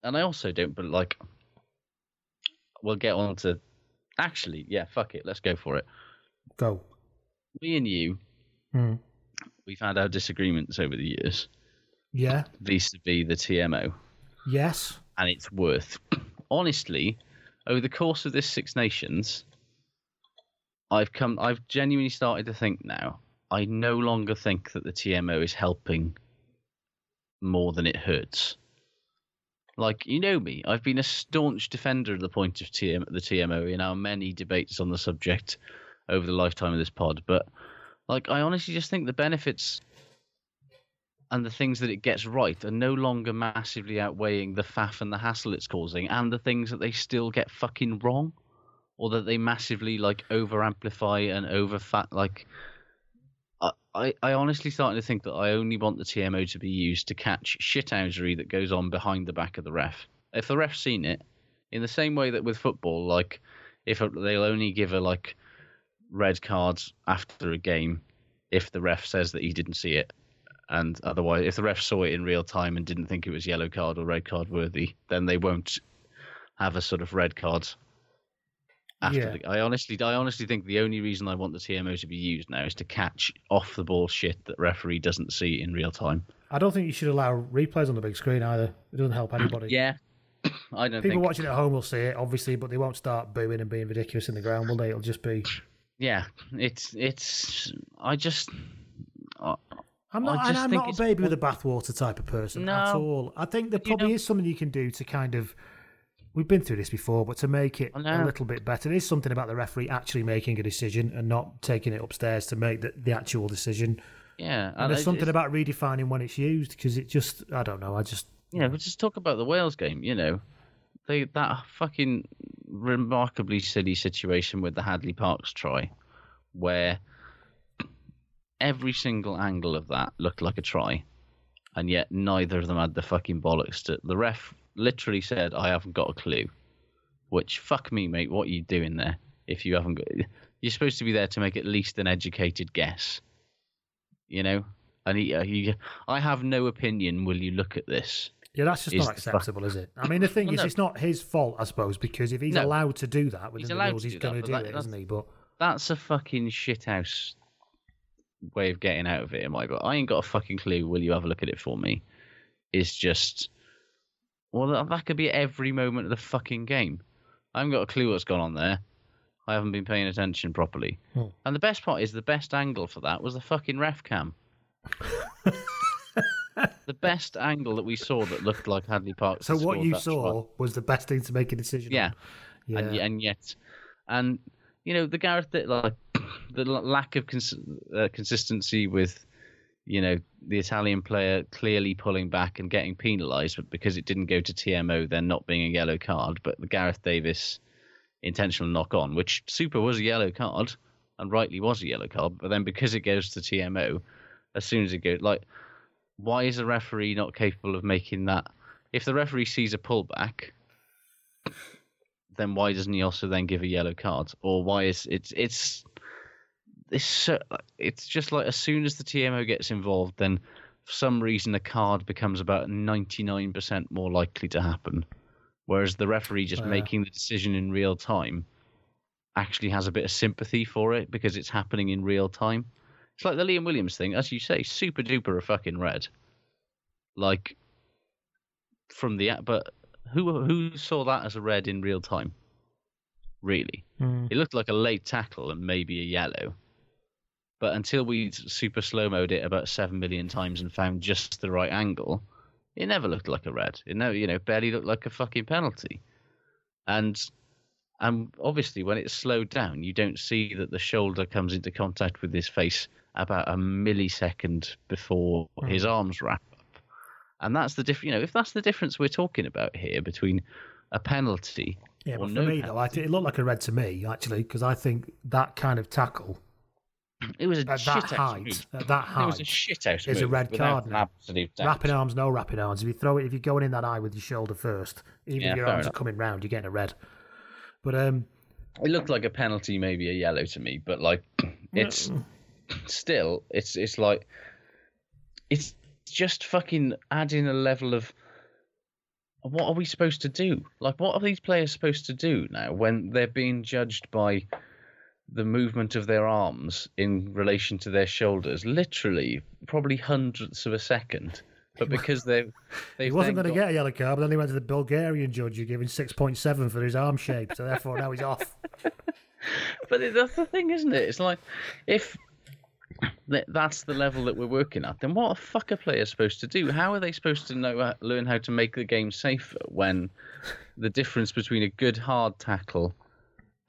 And I also don't, but like, we'll get on to. Actually, yeah, fuck it, let's go for it. Go. Me and you, Hmm. we've had our disagreements over the years Yeah. vis-a-vis the TMO, Yes. and it's worth. Honestly, over the course of this Six Nations, I've come, I've genuinely started to think now. I no longer think that the TMO is helping more than it hurts. Like you know me, I've been a staunch defender of the point of TM, the TMO in our many debates on the subject over the lifetime of this pod. But like, I honestly just think the benefits and the things that it gets right are no longer massively outweighing the faff and the hassle it's causing, and the things that they still get fucking wrong, or that they massively like over amplify and over fat like. I, I, honestly starting to think that I only want the TMO to be used to catch shithousery that goes on behind the back of the ref. If the ref's seen it, in the same way that with football, like if they'll only give a like red cards after a game if the ref says that he didn't see it, and otherwise, if the ref saw it in real time and didn't think it was yellow card or red card worthy, then they won't have a sort of red card. After Yeah. the, I honestly, I honestly think the only reason I want the TMO to be used now is to catch off the ball shit that referee doesn't see in real time. I don't think you should allow replays on the big screen either. It doesn't help anybody. Yeah, I don't People think. watching at home will see it, obviously, but they won't start booing and being ridiculous in the ground, will they? It'll just be. Yeah, it's it's. I just. I, I'm not, I and just I'm not a baby with a bathwater type of person at No. all. I think there probably is something you can do to kind of. We've been through this before, but to make it a little bit better, there is something about the referee actually making a decision and not taking it upstairs to make the, the actual decision. Yeah, And there's something about redefining when it's used because it just, I don't know, I just. you know, but just talk about the Wales game. You know, they that fucking remarkably silly situation with the Hadleigh Parkes try, where every single angle of that looked like a try, and yet neither of them had the fucking bollocks to. The ref literally said, "I haven't got a clue," which fuck me, mate. What are you doing there? If you haven't got, you're supposed to be there to make at least an educated guess. You know, and he, uh, he I have no opinion. Will you look at this? Yeah, that's just is not the acceptable, is it? I mean, the thing Well, is, no. it's not his fault, I suppose, because if he's No. allowed to do that within He's the rules, he's do going but to do that- it, that's- isn't he? But That's a fucking shithouse way of getting out of it in my book. I ain't got a fucking clue. Will you have a look at it for me? It's just, well, that, that could be every moment of the fucking game. I haven't got a clue what's gone on there. I haven't been paying attention properly. Hmm. And the best part is the best angle for that was the fucking ref cam. the best angle that we saw that looked like Hadleigh Park. so what you saw was the best thing to make a decision. Yeah. on. yeah. and, and yet, and you know the Gareth like the lack of cons- uh, consistency with you know the Italian player clearly pulling back and getting penalised, but because it didn't go to TMO, then not being a yellow card, but the Gareth Davies intentional knock on, which super was a yellow card and rightly was a yellow card, but then because it goes to TMO, as soon as it goes like. Why is a referee not capable of making that? If the referee sees a pullback, then why doesn't he also then give a yellow card? Or why is it's it's it's so, it's just like as soon as the TMO gets involved, then for some reason a card becomes about ninety nine percent more likely to happen, whereas the referee just Yeah. making the decision in real time actually has a bit of sympathy for it because it's happening in real time. It's like the Liam Williams thing, as you say, super duper a fucking red. Like from the app, but who who saw that as a red in real time? Really, Mm. it looked like a late tackle and maybe a yellow. But until we super slow mode it about seven million times and found just the right angle, it never looked like a red. It never, you know, barely looked like a fucking penalty. And And obviously, when it's slowed down, you don't see that the shoulder comes into contact with his face about a millisecond before Hmm. his arms wrap up. And that's the difference. You know, if that's the difference we're talking about here between a penalty Yeah, but for no me though, I, it looked like a red to me actually because I think that kind of tackle It was a at shit that height, at that It was a height, shit house is a red card now. absolute. Wrapping arms, no wrapping arms. If you throw it, if you're going in that eye with your shoulder first, even Yeah, if your arms enough. are coming round, you're getting a red. But um, It looked like a penalty, maybe a yellow to me, but like it's still it's it's like it's just fucking adding a level of what are we supposed to do? Like what are these players supposed to do now when they're being judged by the movement of their arms in relation to their shoulders, literally probably hundredths of a second. But because they he they wasn't going to get a yellow card, but then he went to the Bulgarian judge who gave him six point seven for his arm shape, so therefore now he's off. But that's the thing, isn't it? It's like if that's the level that we're working at, then what a fuck are players supposed to do? How are they supposed to know uh, learn how to make the game safer when the difference between a good hard tackle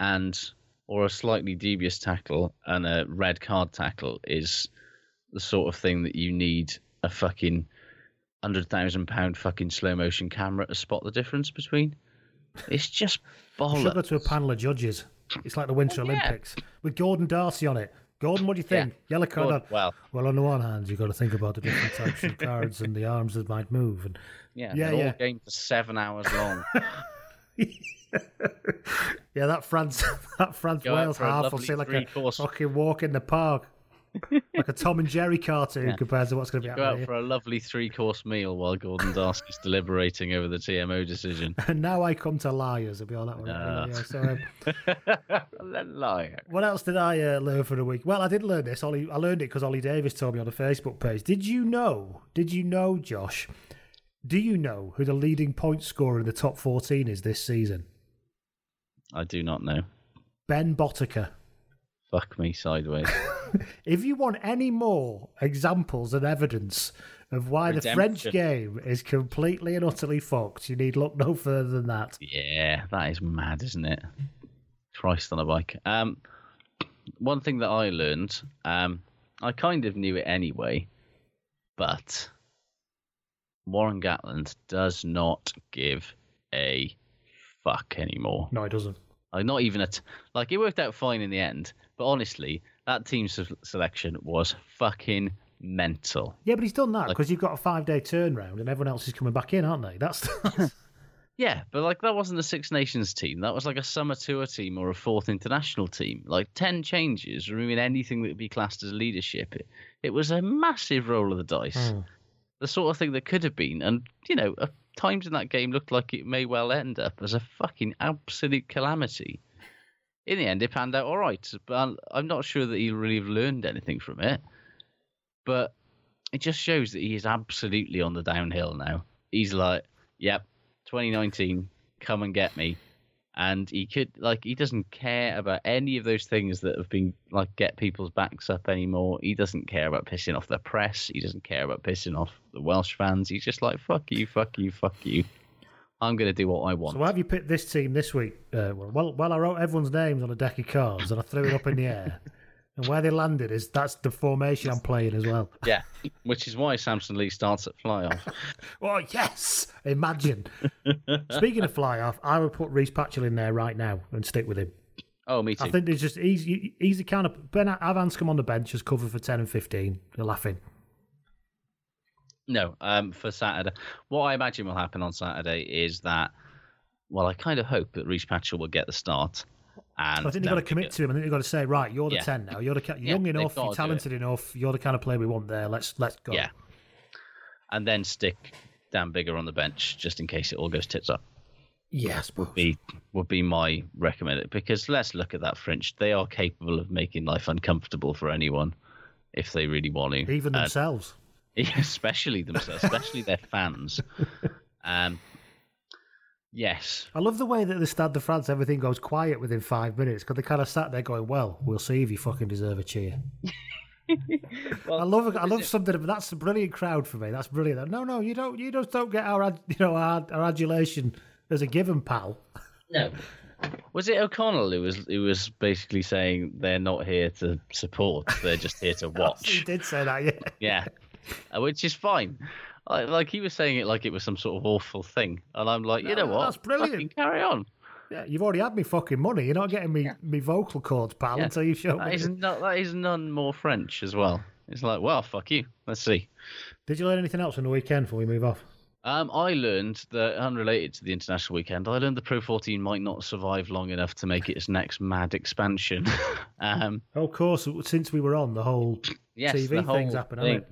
and or a slightly devious tackle and a red card tackle is the sort of thing that you need a fucking hundred thousand pound fucking slow motion camera to spot the difference between? It's just You should go to a panel of judges. It's like the Winter Well, yeah. Olympics with Gordon Darcy on it. Gordon, what do you think? Yellow card. Good. Well, Well, on the one hand, you've got to think about the different types of cards and the arms that might move. And Yeah, Yeah, yeah, yeah. all games are seven hours long. yeah, that France, that France Go Wales half will lovely seem like a three-course- fucking walk in the park, like a Tom and Jerry cartoon Yeah. compared to what's going to be Go out happening for a lovely three-course meal while Gordon Darcy's deliberating over the TMO decision. And now I come to liars. It'll be all that one. Ah. yeah, so, um, Liar. What else did I uh, learn for the week? Well, I did learn this. Ollie, I learned it because Ollie Davis told me on the Facebook page. Did you know? Did you know, Josh? Do you know who the leading point scorer in the top 14 is this season? I do not know. Ben Botica. Fuck me sideways. If you want any more examples and evidence of why the French game is completely and utterly fucked, you need look no further than that. yeah, that is mad, isn't it? Christ on a bike. Um, one thing that I learned, um, I kind of knew it anyway, but Warren Gatland does not give a fuck anymore. No, he doesn't. Like not even a t- like it worked out fine in the end, but honestly, that team se- selection was fucking mental. Yeah, but he's done that Like- because you've got a five day turnaround and everyone else is coming back in, aren't they? That's Yeah, but like that wasn't a Six Nations team. That was like a summer tour team or a fourth international team. Like ten changes, removing anything that would be classed as leadership. It, it was a massive roll of the dice. Hmm. The sort of thing that could have been, and you know, times in that game looked like it may well end up as a fucking absolute calamity. In the end, it panned out all right, but I'm- I'm not sure that he really learned anything from it. But it just shows that he is absolutely on the downhill now. He's like, yep, 2019, come and get me. And he could, like, he doesn't care about any of those things that have been, like, get people's backs up anymore. He doesn't care about pissing off the press. He doesn't care about pissing off the Welsh fans. He's just like, fuck you, fuck you, fuck you. I'm going to do what I want. So why have you picked this team this week? Uh, well, well, I wrote everyone's names on a deck of cards and I threw it up in the air. And where they landed is that's the formation I'm playing as well. yeah, which is why Samson Lee starts at fly off. Oh yes! Imagine. Speaking of fly off, I would put Rhys Patchell in there right now and stick with him. Oh, me too. I think there's just he's he's the kind of Ben Avans come on the bench as cover for ten and fifteen. You're laughing. No, um, for Saturday. What I imagine will happen on Saturday is that, well, I kind of hope that Rhys Patchell will get the start. And I think they've got to commit to him. I think they've got to say, right, you're the Yeah. ten now. You're the you're Yeah, young enough, you're talented enough. You're the kind of player we want there. Let's let's go. Yeah. And then stick Dan Biggar on the bench just in case it all goes tits up. Yes, would be would be my recommended because let's look at that French. They are capable of making life uncomfortable for anyone if they really want to. even And- themselves. especially themselves, especially their fans. Um, yes, I love the way that the Stade de France everything goes quiet within five minutes because they kind of sat there going, "Well, we'll see if you fucking deserve a cheer." I love I love something. That's a brilliant crowd for me. That's brilliant. No, no, you don't. You just don't get our you know our, our adulation as a given, pal. No. Was it O'Connell who was who was basically saying they're not here to support, they're just here to watch? he did say that, yeah. yeah, Uh, which is fine. I, like he was saying it like it was some sort of awful thing, and I'm like, you know what? that's brilliant. Fucking carry on. Yeah, you've already had me fucking money. You're not getting me me vocal cords, pal, Yeah. until you show That me. is not that is none more French as well. It's like, well, fuck you. Let's see. Did you learn anything else on the weekend before we move off? Um, I learned that, unrelated to the international weekend, I learned the Pro 14 might not survive long enough to make its next mad expansion. um, Oh, of course, since we were on, the whole yes, TV the whole things happen, thing.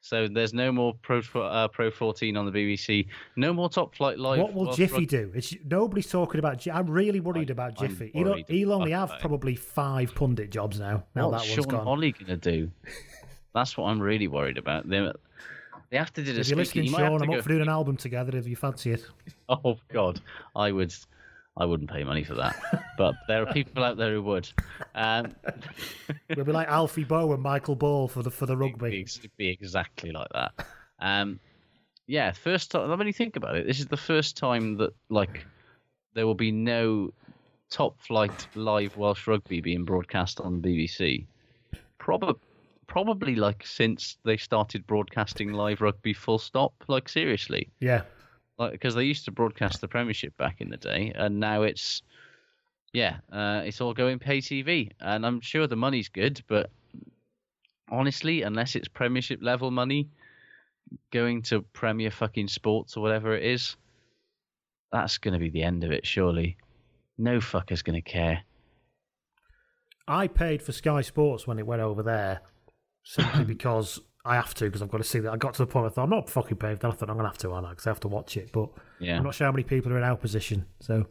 So there's no more Pro uh, Pro 14 on the BBC. No more Top Flight Live. What will Jiffy do? It's, nobody's talking about. I'm really worried about I'm Jiffy. He'll, he'll only about have it. probably five pundit jobs now. Now What's that one's Sean gone. Holley gonna do? That's what I'm really worried about. They, they have to do If this. you're listening, you Sean, I'm go- up for doing an album together if you fancy it. Oh God, I would. I wouldn't pay money for that, but there are people out there who would. Um, We'll be like Alfie Boe and Michael Ball for the for the rugby. It'd be exactly like that. Um, yeah, first time. When you think about it, this is the first time that like there will be no top flight live Welsh rugby being broadcast on BBC. Probably, probably like since they started broadcasting live rugby, full stop. Like seriously, Yeah. Like because they used to broadcast the Premiership back in the day, and now it's yeah, uh, it's all going pay TV, and I'm sure the money's good, but honestly, unless it's Premiership level money going to Premier fucking Sports or whatever it is, that's going to be the end of it. Surely, no fucker's going to care. I paid for Sky Sports when it went over there simply because I have to because I've got to see that. I got to the point where I thought I'm not fucking for that. I thought I'm gonna have to, aren't I? Because I have to watch it. But Yeah. I'm not sure how many people are in our position. So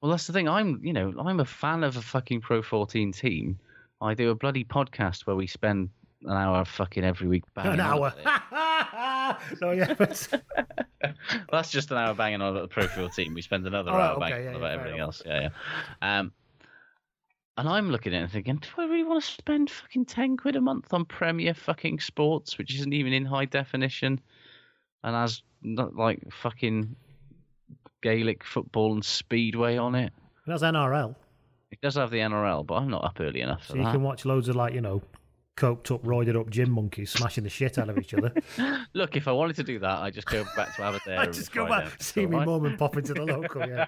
Well, that's the thing. I'm, you know, I'm a fan of a fucking Pro 14 team. I do a bloody podcast where we spend an hour fucking every week banging an hour. no, yeah, but That's just an hour banging on about the Pro 14. We spend another right, hour okay, banging yeah, on about fair everything else. Yeah, yeah. Um, and I'm looking at it and thinking, do I really want to spend fucking 10 quid a month on Premier fucking Sports, which isn't even in high definition and has not like fucking Gaelic football and speedway on it? that's NRL. It does have the NRL, but I'm not up early enough for So you that. can watch loads of like you know, coked up, roided up gym monkeys smashing the shit out of each other. Look, if I wanted to do that, I'd just go back to Aberdeen. I every just go back, see me Alright? mum and pop into the local. Yeah.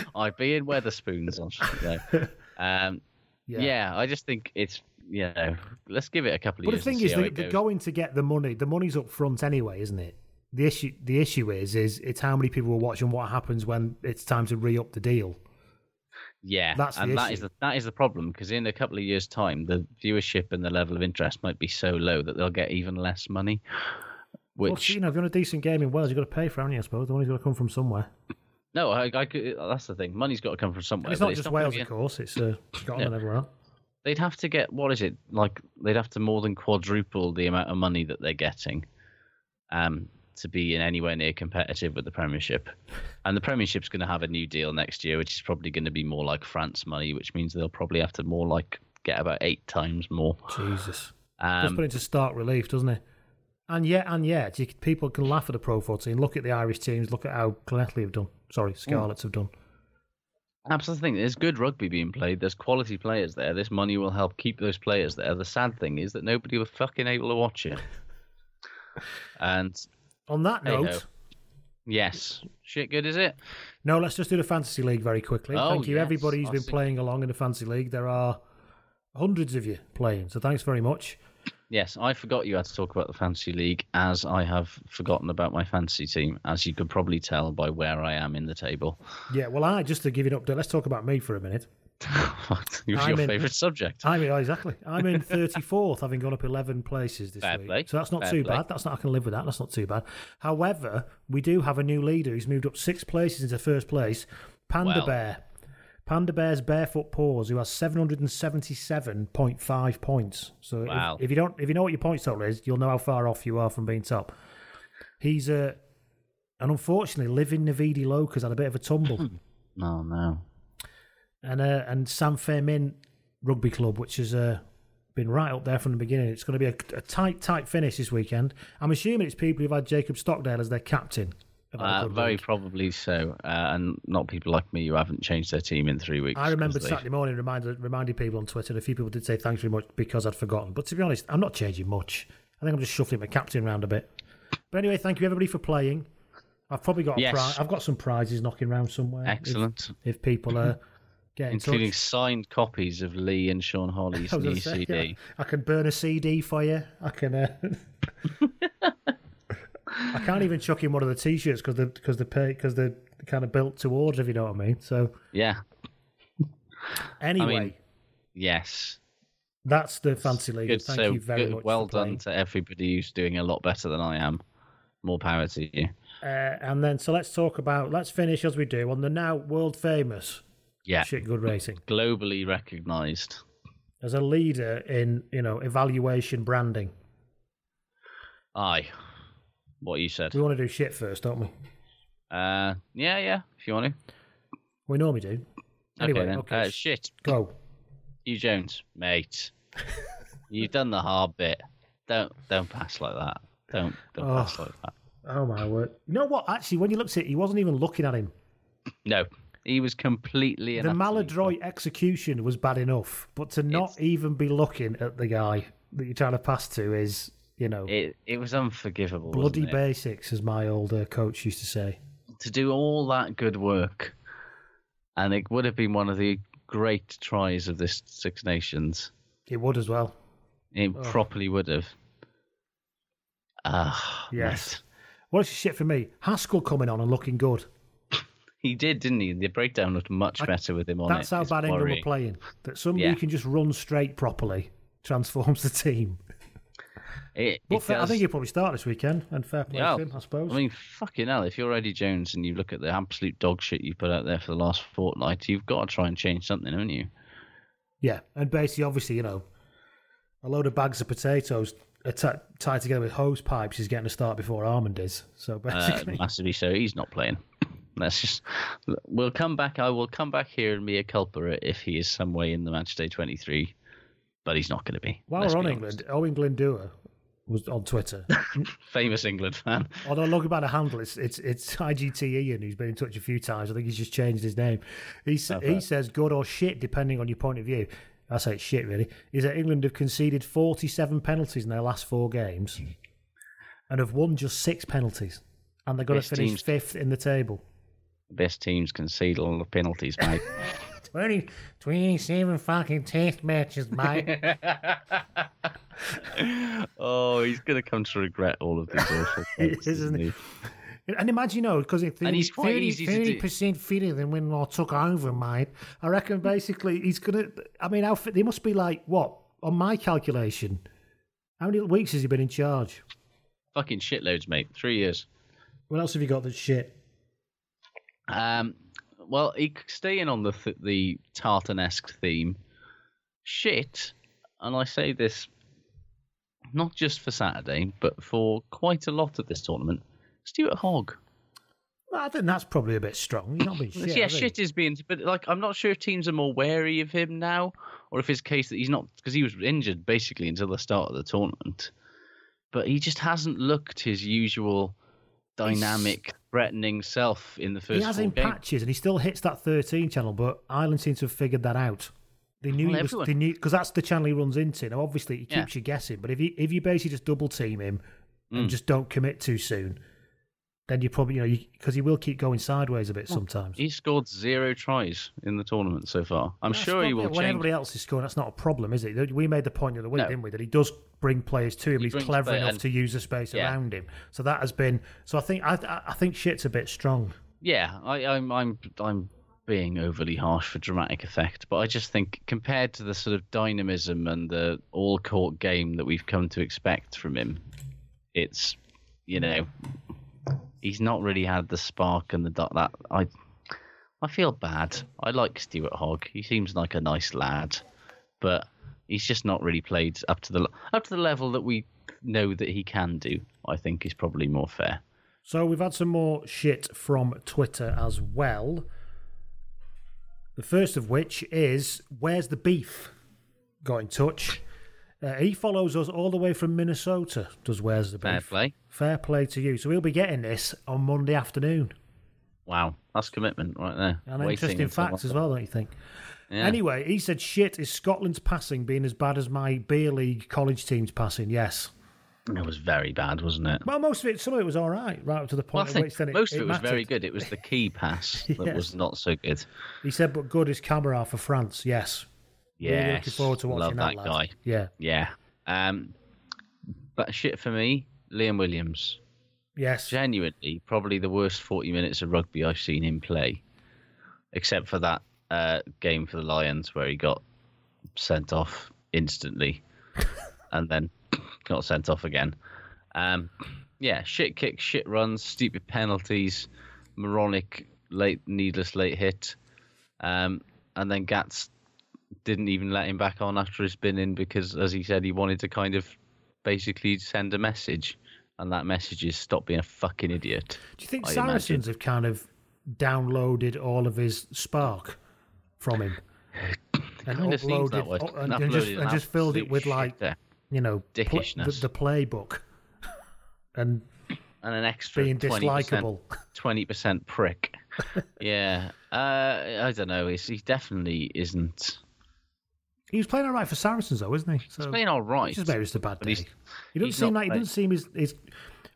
I'd be in Wetherspoons on Saturday. Um, Yeah. yeah. I just think it's you know, let's give it a couple of years. But the thing is, they, they're going to get the money. The money's up front anyway, isn't it? The issue, the issue is, is it's how many people will watch and what happens when it's time to re up the deal. Yeah, That's and that is the that is the problem because in a couple of years' time, the viewership and the level of interest might be so low that they'll get even less money. Well, Which you know, if you want a decent game in Wales, you've got to pay for, it, haven't you? I suppose the money's got to come from somewhere. No, I, I could, that's the thing. Money's got to come from somewhere. And it's not just gonna Wales, be of course. It's uh, Scotland and Yeah. everywhere else. They'd have to get what is it like? They'd have to more than quadruple the amount of money that they're getting, um, to be in anywhere near competitive with the Premiership. And the Premiership's going to have a new deal next year, which is probably going to be more like France money, which means they'll probably have to more like get about eight times more. Jesus. Um, Just put into stark relief, doesn't it? And yet, and yet, you, people can laugh at the Pro 14. Look at the Irish teams. Look at how Connacht have done. Sorry, hmm. Scarlets have done. The thing. There's good rugby being played. There's quality players there. This money will help keep those players there. The sad thing is that nobody was fucking able to watch it. And On that note, yes, shit good is it? no, let's just do the Fantasy League very quickly. Oh, Thank you, yes, everybody who's I been see. playing along in the Fantasy League. There are hundreds of you playing, so thanks very much. Yes, I forgot you had to talk about the fantasy league, as I have forgotten about my fantasy team, as you could probably tell by where I am in the table. Yeah, well, I just to give you an update, let's talk about me for a minute. What? Was your I'm in- favourite subject? I'm in, exactly. I'm in 34th, having gone up 11 places this Fair week. play. So that's not Fair too play. bad. That's not. I can live with that. That's not too bad. However, we do have a new leader who's moved up six places into first place. Panda Well. Bear. Panda Bear's barefoot paws, who has 777.5 points. So if- Wow. if, you don't, if you know what your points total is, you'll know how far off you are from being top. He's uh, and unfortunately, living Navidi Loca's had a bit of a tumble. oh no. and uh, and San Fermin Rugby Club, which has uh, been right up there from the beginning. It's going to be a, a tight, tight finish this weekend. I'm assuming it's people who've had Jacob Stockdale as their captain a Uh, very week. probably so, uh, and not people like me who haven't changed their team in three weeks. I remembered they- Saturday morning reminded reminded people on Twitter. A few people did say thanks very much because I'd forgotten. But to be honest, I'm not changing much. I think I'm just shuffling my captain around a bit. But anyway, thank you everybody for playing. I've probably got a Yes. pri- I've got some prizes knocking around somewhere. if- Excellent. If, people are getting including signed copies of Lee and Sean Holley's new say, CD. yeah. I can burn a CD for you. I can. Uh... I can't even chuck in one of the t-shirts because the because the because they're kind of built towards. If you know what I mean. So Yeah. anyway, I mean, yes. that's the fancy league. Good. Thank so you very good, much. well done to everybody who's doing a lot better than I am. More power to you. Uh, and then so let's talk about let's finish as we do on the now world famous Yeah. shit good racing Globally recognised. as a leader in you know evaluation branding. Aye. What you said. We want to do shit first, don't we? Uh, yeah, yeah. If you want to. We normally do. Anyway, okay then. okay, Uh, shit. Go. Huw Jones, mate. You've done the hard bit. Don't don't pass like that. Don't don't Oh. pass like that. Oh my word! You know what? Actually, when you looked at it, he wasn't even looking at him. No, he was completely the maladroit execution was bad enough, but to not even be looking at the guy that you're trying to pass to is, you know, It it was unforgivable. bloody basics, as my old uh, coach used to say. to do all that good work, and it would have been one of the great tries of this Six Nations. It would as well. It Oh. properly would have. Ah, Yes. What's the shit for me? Haskell coming on and looking good. he did, didn't he? The breakdown looked much better with him on That's it. how It's bad England were playing. That somebody Yeah. who can just run straight properly transforms the team. It, But it fair, I think he'll probably start this weekend, and fair play Yeah. to him, I suppose. I mean, fucking hell, if you're Eddie Jones and you look at the absolute dog shit you put out there for the last fortnight, you've got to try and change something, haven't you? Yeah, and basically, obviously, you know, a load of bags of potatoes ti- tied together with hose pipes is getting a start before Armand is. So Uh, basically, massively so. He's not playing. Let's just. We'll come back. I will come back here and be a culprit if he is some way in the match day 23, but he's not going to be. while we're on be England, Owen Glendower was on Twitter. famous England fan. Although I look about the handle, it's it's it's IGT Ian who's been in touch a few times. I think he's just changed his name. He he says good or shit depending on your point of view. I say it's shit really. Is that England have conceded forty seven penalties in their last four games, and have won just six penalties, and they're going to finish teams- fifth in the table. Best teams concede all the penalties, mate. 20, 27 fucking test matches, mate. oh, he's going to come to regret all of these awful things, Isn't isn't he? And imagine, you know, because if And he's quite easy to do. percent fitter than when I took over, mate. I reckon basically he's gonna. I mean, how fit? They must be like what on my calculation. How many weeks has he been in charge? Fucking shitloads, mate. Three years. What else have you got that's shit? Um, well, he- staying on the th- the Tartan-esque theme, shit, and I say this not just for Saturday, but for quite a lot of this tournament. Stuart Hogg. Well, I think that's probably a bit strong. He's not been shit. yeah, shit is being, but like I'm not sure if teams are more wary of him now, or if his case that he's not because he was injured basically until the start of the tournament. But he just hasn't looked his usual dynamic, threatening self in the first He has in games. patches, and he still hits that 13 channel. But Ireland seems to have figured that out. They knew Well, he was. everyone- They knew because that's the channel he runs into. Now, obviously, he Yeah. keeps you guessing. But if you if you basically just double team him and Mm. just don't commit too soon, then you probably you know because he will keep going sideways a bit sometimes. He scored zero tries in the tournament so far. I'm That's sure he will When change. everybody else is scoring, that's not a problem, is it? We made the point the other week, No. didn't we, that he does bring players to him. He He's clever enough and- to use the space Yeah. around him. So that has been. So I think I I- I think shit's a bit strong. Yeah, I, I'm I'm I'm being overly harsh for dramatic effect, but I just think compared to the sort of dynamism and the all court game that we've come to expect from him, it's you know he's not really had the spark and the that I I feel bad. I like Stuart Hogg. He seems like a nice lad, but he's just not really played up to the up to the level that we know that he can do. I think is probably more fair. So we've had some more shit from Twitter as well. The first of which is where's the beef? Got in touch. Uh, he follows us all the way from Minnesota. Does where's the Beef? Fair play. Fair play to you. So we'll be getting this on Monday afternoon. Wow, that's commitment right there. An Waiting interesting until fact as well, don't you think? Yeah. Anyway, he said, "Shit, is Scotland's passing being as bad as my beer league college team's passing?" Yes. It was very bad, wasn't it? Well, most of it, some of it was all right, right up to the Well, point I at think then it, most of it was very good. It was the key pass that was not so good. He said, "But good is Camara for France." Yes. Really Yeah, looking forward to watching love that, that, guy. Yeah. Yeah. Um, but shit for me, Liam Williams. Yes. Genuinely, probably the worst 40 minutes of rugby I've seen him play, except for that uh, game for the Lions where he got sent off instantly and then got sent off again. Um, yeah, shit kicks, shit runs, stupid penalties, moronic late, needless late hit, um, and then Gats didn't even let him back on after his bin in because, as he said, he wanted to kind of basically send a message, and that message is stop being a fucking idiot. Do you think I Saracens have kind of downloaded all of his spark from him and uploaded that way. and, And and just, and just filled it with like shitter. You know pl- the, the playbook and and an extra being 20%, dislikable. 20% prick. yeah. Uh, I don't know. He's, he definitely isn't. He was playing all right for Saracens, though, isn't he? So, He's playing all right. Just maybe it's a bad day. He doesn't seem like he doesn't seem his. his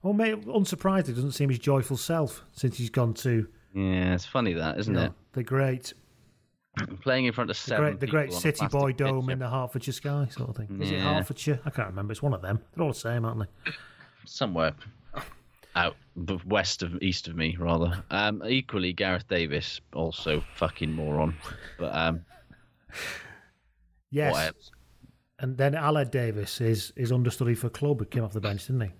well, mate, unsurprised, he doesn't seem his joyful self since he's gone to Yeah, it's funny that, isn't you know, it? the great, Playing in front of the seven great, the great on a City Boy. Dome in the Hertfordshire sky, sort of thing. Is it Yeah. Hertfordshire? I can't remember. It's one of them. They're all the same, aren't they? somewhere out the west of east of me rather um equally Gareth Davies also fucking moron but um Yes. And then Aled Davies is is understudy for club. He came off the bench, didn't he?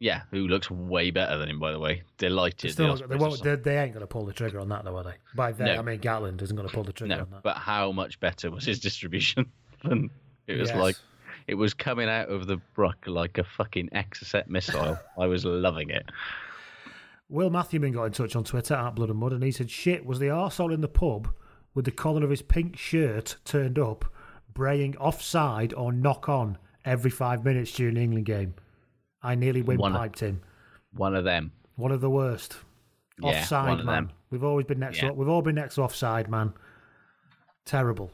Yeah who looks way better than him by the way delighted Still, the they, won't, they, they ain't going to pull the trigger on that, though, are they? By they, No. I mean Gatland isn't going to pull the trigger no on that. but how much better was his distribution than it was Yes. like it was coming out of the brook like a fucking exocet missile i was loving it Will Matthewman got in touch on Twitter at Blood and Mud, and he said, "Shit, was the arsehole in the pub with the collar of his pink shirt turned up, braying offside or knock on every five minutes during the England game? I nearly windpiped him. one of them One of the worst. Yeah, offside, man. them. We've always been next. Yeah. To, we've all been next to offside, man. Terrible.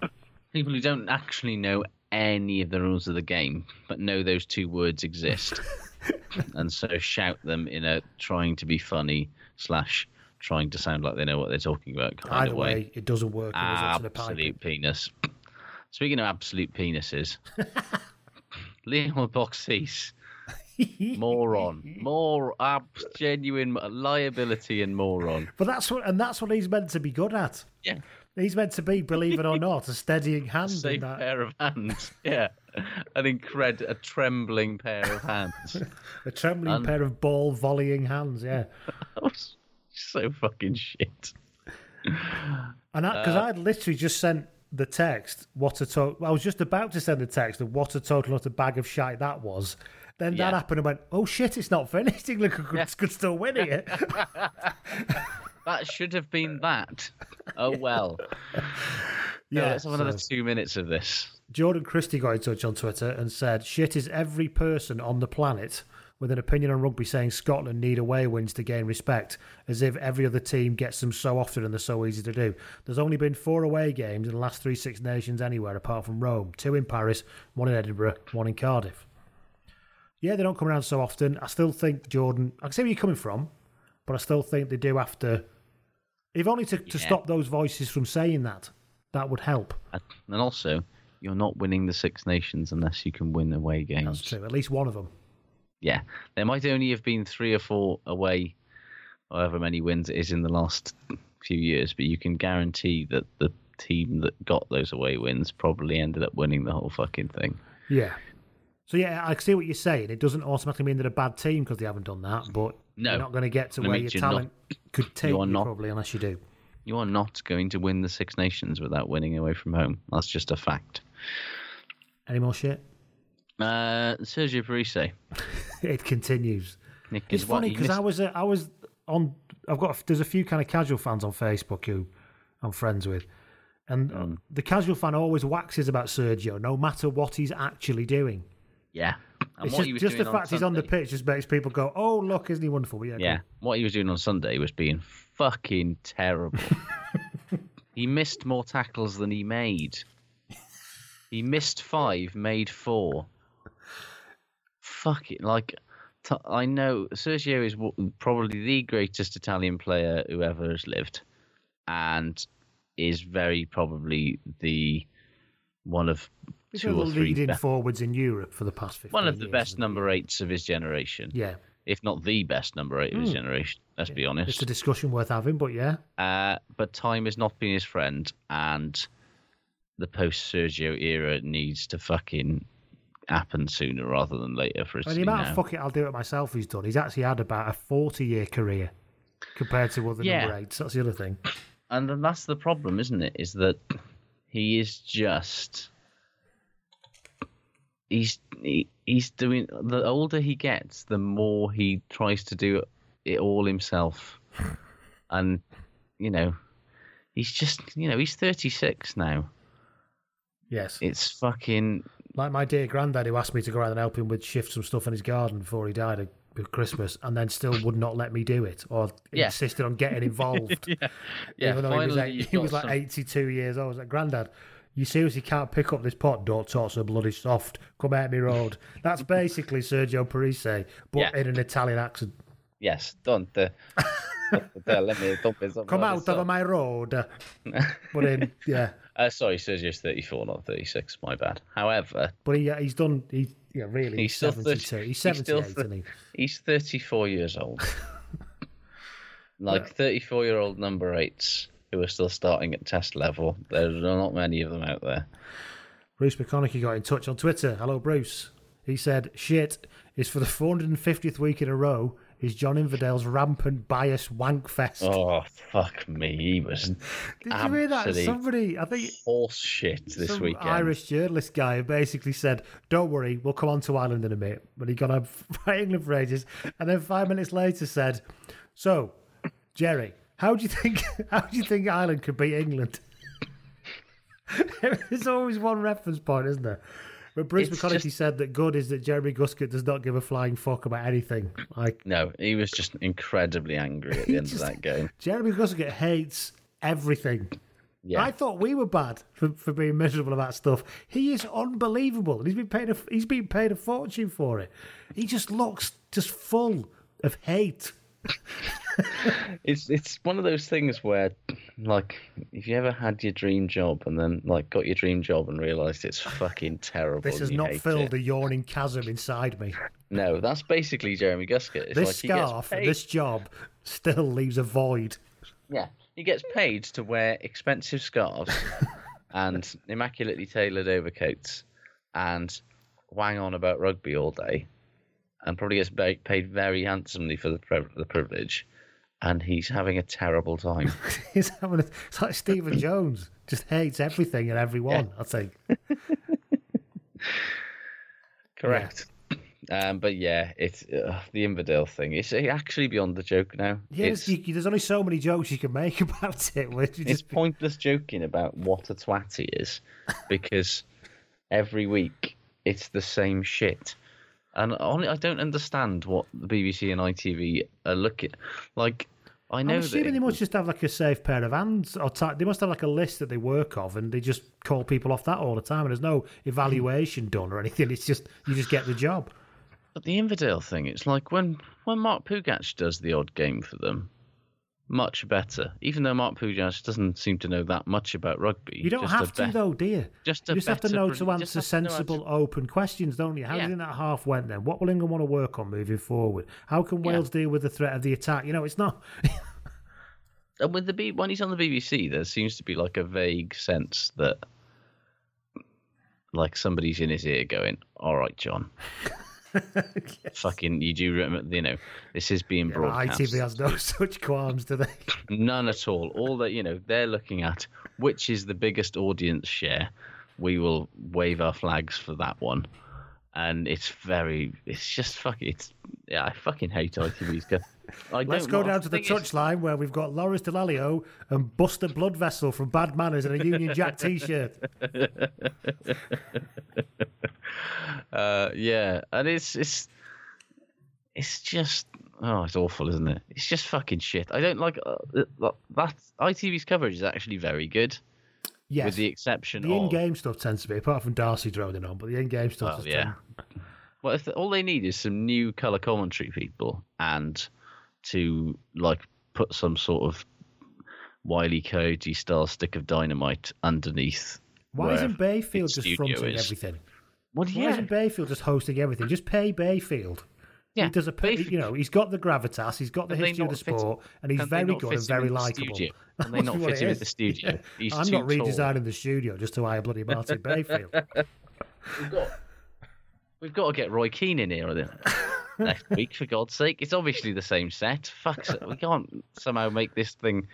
people who don't actually know any of the rules of the game but know those two words exist and so shout them in a trying to be funny slash trying to sound like they know what they're talking about kind Either of way, way, it doesn't work. It was up to the pipe. absolute penis speaking of absolute penises Lionel Beauxis moron more ab- genuine liability and moron But that's what, and that's what he's meant to be good at. yeah He's meant to be, believe it or not, a steadying hand in safe that. pair of hands yeah an incred a trembling pair of hands A trembling And- pair of ball volleying hands, yeah. So fucking shit. And because Uh, I'd literally just sent the text, what a total. I was just about to send the text of what a total utter bag of shite that was. Then that happened and went, oh shit, it's not finished. England could, could still win it. That should have been that. Oh well. Yeah, Yeah, let's have another so- two minutes of this. Jordan Christie got in touch on Twitter and said, shit is every person on the planet with an opinion on rugby saying Scotland need away wins to gain respect, as if every other team gets them so often and they're so easy to do. There's only been four away games in the last three Six Nations anywhere apart from Rome two in Paris, one in Edinburgh, one in Cardiff. Yeah, they don't come around so often. I still think, Jordan, I can see where you're coming from, but I still think they do have to. If only to, to stop those voices from saying that, that would help. And also, you're not winning the Six Nations unless you can win away games. That's true. At least one of them. Yeah. There might only have been three or four away, however many wins it is in the last few years, but you can guarantee that the team that got those away wins probably ended up winning the whole fucking thing. Yeah. So yeah, I see what you're saying. It doesn't automatically mean they're a bad team because they haven't done that, but No. you're not going to get to where your you're not- talent could take you you, not- probably unless you do. You are not going to win the Six Nations without winning away from home. That's just a fact. Any more shit? Uh, Sergio Parisse. it continues. Nick It's funny because I was uh, I was on. I've got there's a few kind of casual fans on Facebook who I'm friends with, and Mm. the casual fan always waxes about Sergio, no matter what he's actually doing. Yeah. And It's what just, he was just the fact he's on the pitch just makes people go, "Oh, look, isn't he wonderful?" But yeah, Yeah. What he was doing on Sunday was being fucking terrible. he missed more tackles than he made. He missed five, made four. Fuck it. Like, t- I know Sergio is w- probably the greatest Italian player who ever has lived, and is very probably the one of two or three leading be- forwards in Europe for the past 15 one of the years, best number eights of his generation. Yeah, If not the best number eight of his Mm. generation, let's be honest. it's a discussion worth having. But yeah, Uh, but time has not been his friend, and the post Sergio era needs to fucking happen sooner rather than later for us and the amount now. of fuck it, I'll do it myself. He's done. He's actually had about a 40 year career compared to other Yeah. number eights. That's the other thing. And then that's the problem, isn't it? Is that he is just he's he, he's doing the older he gets, the more he tries to do it all himself, and you know, he's just you know he's thirty six now. Yes, It's fucking like my dear granddad who asked me to go out and help him with shift some stuff in his garden before he died at Christmas, and then still would not let me do it or Yeah. insisted on getting involved. yeah, yeah. even though he was, finally eight, you've he was like some- 82 years old. I was like, Grandad, you seriously can't pick up this pot? Don't talk so bloody soft. Come out me road. That's basically Sergio Parisse, but Yeah. in an Italian accent. Yes, don't. Uh, don't let me don't Come out of my road. But in, yeah. Uh, sorry, Sergio's 34, not 36. My bad. However, But he, he's done, he, yeah, really, he's he's, still 72. 30, he's still 78, th- isn't he? He's 34 years old. like 34 year old number eights who are still starting at test level. There are not many of them out there. Bruce McConaughey got in touch on Twitter. Hello, Bruce. He said, shit is for the 450th week in a row is John Inverdale's rampant bias wank fest. Oh, fuck me. He was Did you hear that? Somebody, I think horse shit this some weekend. Irish journalist guy basically said, "Don't worry, we'll come on to Ireland in a minute." But he got on for England for ages, and then five minutes later said, "So, Jerry, how do you think? How do you think Ireland could beat England?" There's always one reference point, isn't there? But Bruce It's McConaughey just- said that good is that Jeremy Guscott does not give a flying fuck about anything. Like No, he was just incredibly angry at the end just- of that game. Jeremy Guscott hates everything. Yeah. I thought we were bad for, for being miserable about stuff. He is unbelievable, he's been paid a he's been paid a fortune for it. He just looks just full of hate. It's it's one of those things where, like, if you ever had your dream job and then like got your dream job and realised it's fucking terrible. This has not filled it. a yawning chasm inside me. No, that's basically Jeremy Guscott. It's this like scarf, this job, still leaves a void. Yeah, he gets paid to wear expensive scarves and immaculately tailored overcoats and wang on about rugby all day, and probably gets paid very handsomely for the privilege. And he's having a terrible time. He's having a, it's like Stephen Jones just hates everything and everyone. I think. Correct. Um, but yeah, it's uh, the Inverdale thing. It's actually beyond the joke now. Yeah, there's, you, there's only so many jokes you can make about it. Which it's just pointless joking about what a twat he is because every week it's the same shit. And only I don't understand what the BBC and ITV are looking like. I know I'm assuming they must just have like a safe pair of hands, or they must have like a list that they work off, and they just call people off that all the time. And there's no evaluation done or anything. It's just you just get the job. But the Inverdale thing, it's like when when Mark Pougatch does the odd game for them, much better. Even though Mark Pougatch doesn't seem to know that much about rugby. You don't have to bet- though, do you? Just you just have to know to answer have to sensible, open questions, don't you? How do you think that half went then? What will England want to work on moving forward? How can Yeah. Wales deal with the threat of the attack? You know, it's not. And with the B, when he's on the BBC, there seems to be like a vague sense that, like somebody's in his ear going, "All right, John, fucking, you do remember, you know, this is being broadcast." ITV has no such qualms, do they? None at all. All that you know, they're looking at which is the biggest audience share. We will wave our flags for that one, and it's very, it's just fucking, it's yeah, I fucking hate ITV's. Let's go know- down to the touchline where we've got Lawrence Dallaglio and Buster Blood Vessel from Bad Manners in a Union Jack t-shirt. uh, yeah, and it's it's it's just oh, it's awful, isn't it? It's just fucking shit. I don't like uh, that. that- ITV's coverage is actually very good, Yes. with the exception of the of in-game stuff tends to be, apart from Darcy droning on, but the in-game stuff Well, is yeah. Well, if all they need is some new color commentary people and to like put some sort of Wiley Coyote style stick of dynamite underneath. Why isn't Bayfield just fronting is. everything? Well, Why isn't Bayfield just hosting everything? Just pay Bayfield. Yeah, he does a per- you know he's got the gravitas, he's got the Can history of the not fit- sport, and he's very good and him very in the likable. studio? Can they not That's what fit him in the studio? Yeah. He's I'm too not tall. redesigning the studio just to hire bloody Martin Bayfield. We've got, we've got to get Roy Keane in here then. next week, for God's sake. It's obviously the same set. Fuck, we can't somehow make this thing.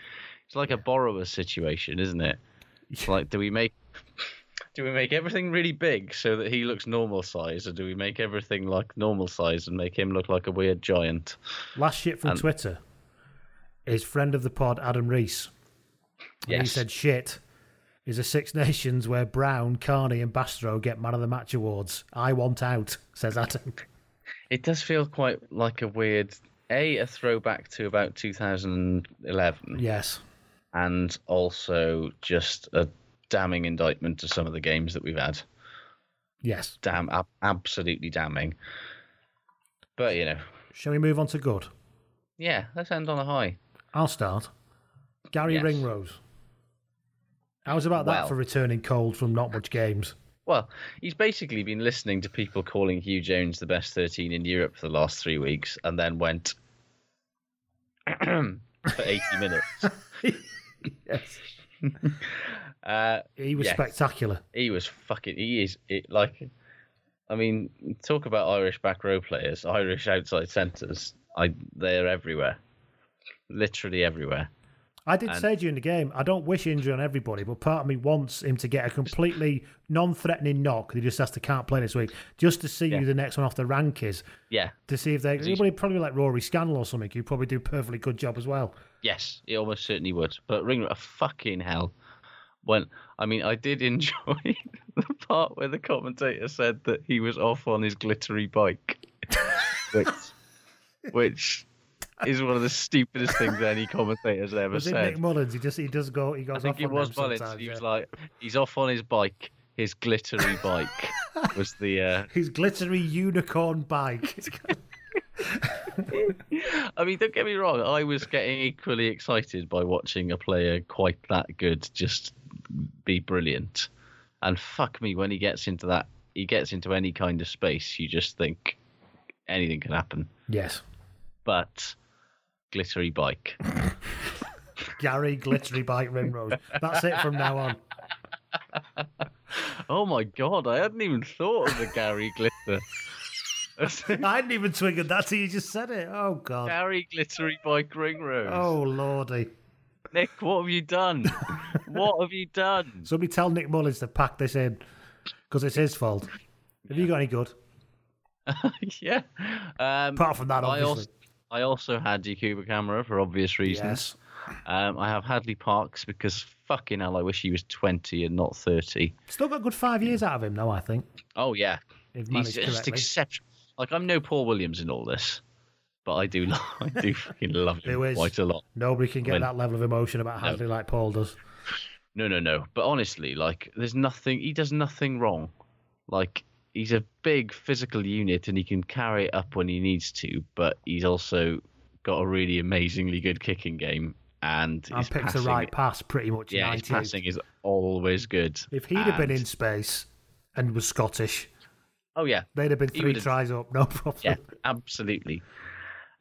It's like a borrower situation, isn't it? It's like, do we make do we make everything really big so that he looks normal size, or do we make everything like normal size and make him look like a weird giant? Last shit from And- Twitter is friend of the pod Adam Reese. And he said shit is a Six Nations where Brown, Kearney, and Bastareaud get Man of the Match awards. I want out, says Adam. It does feel quite like a weird a a throwback to about 2011. Yes. and also just a damning indictment to some of the games that we've had. Yes. Damn, ab- absolutely damning. But you know, Shall we move on to good? yeah, let's end on a high. I'll start. Garry Yes. Ringrose. How's about that Well- for returning cold from not much games? Well, he's basically been listening to people calling Huw Jones the best 13 in Europe for the last three weeks, and then went for 80 minutes. yes. Uh, He was yes. spectacular. He was fucking. He is it, like. I mean, talk about Irish back row players, Irish outside centres. I they're everywhere, literally everywhere. I did And- say during the game, I don't wish injury on everybody, but part of me wants him to get a completely non-threatening knock. He just has to can't play this week, just to see who the next one off the rank is. Yeah. To see if they, anybody probably like Rory Scannell or something, who probably do a perfectly good job as well. Yes, it almost certainly would. But Ring a fucking hell. When I mean, I did enjoy the part where the commentator said that he was off on his glittery bike, which, which is one of the stupidest things any commentator's ever Was it said. Nick Mullins? He just he does go he goes I think off it was Mullins. He was yeah. like, he's off on his bike. His glittery bike was the. Uh, his glittery unicorn bike. I mean, don't get me wrong. I was getting equally excited by watching a player quite that good just be brilliant. And fuck me, when he gets into that, he gets into any kind of space, you just think anything can happen. yes, But glittery bike. Gary glittery bike Ringrose. That's it from now on. oh my god, I hadn't even thought of the Gary glitter. I hadn't even twiggered that till you just said it. Oh god. Gary glittery bike ring rose. Oh lordy. Nick, what have you done? what have you done? Somebody tell Nick Mullins to pack this in because it's his fault. Have you got any good? yeah. Um, Apart from that, I obviously. also, I also had Yacouba Camara for obvious reasons. Um, I have Hadleigh Parkes because fucking hell, I wish he was 20 and not 30. Still got a good five years out of him, though. I think. Oh, yeah. He's just correctly. exceptional. Like, I'm no Paul Williams in all this, but I do, I do fucking love him is? quite a lot. Nobody can get When- that level of emotion about No. Hadleigh like Paul does. No, no, no. But honestly, like, there's nothing. He does nothing wrong. Like, he's a big physical unit, and he can carry it up when he needs to. But he's also got a really amazingly good kicking game, and And his picks the right pass pretty much. Yeah, his passing is always good. If he'd have been in space and was Scottish, oh yeah, they'd have been three tries up, no problem. yeah, absolutely.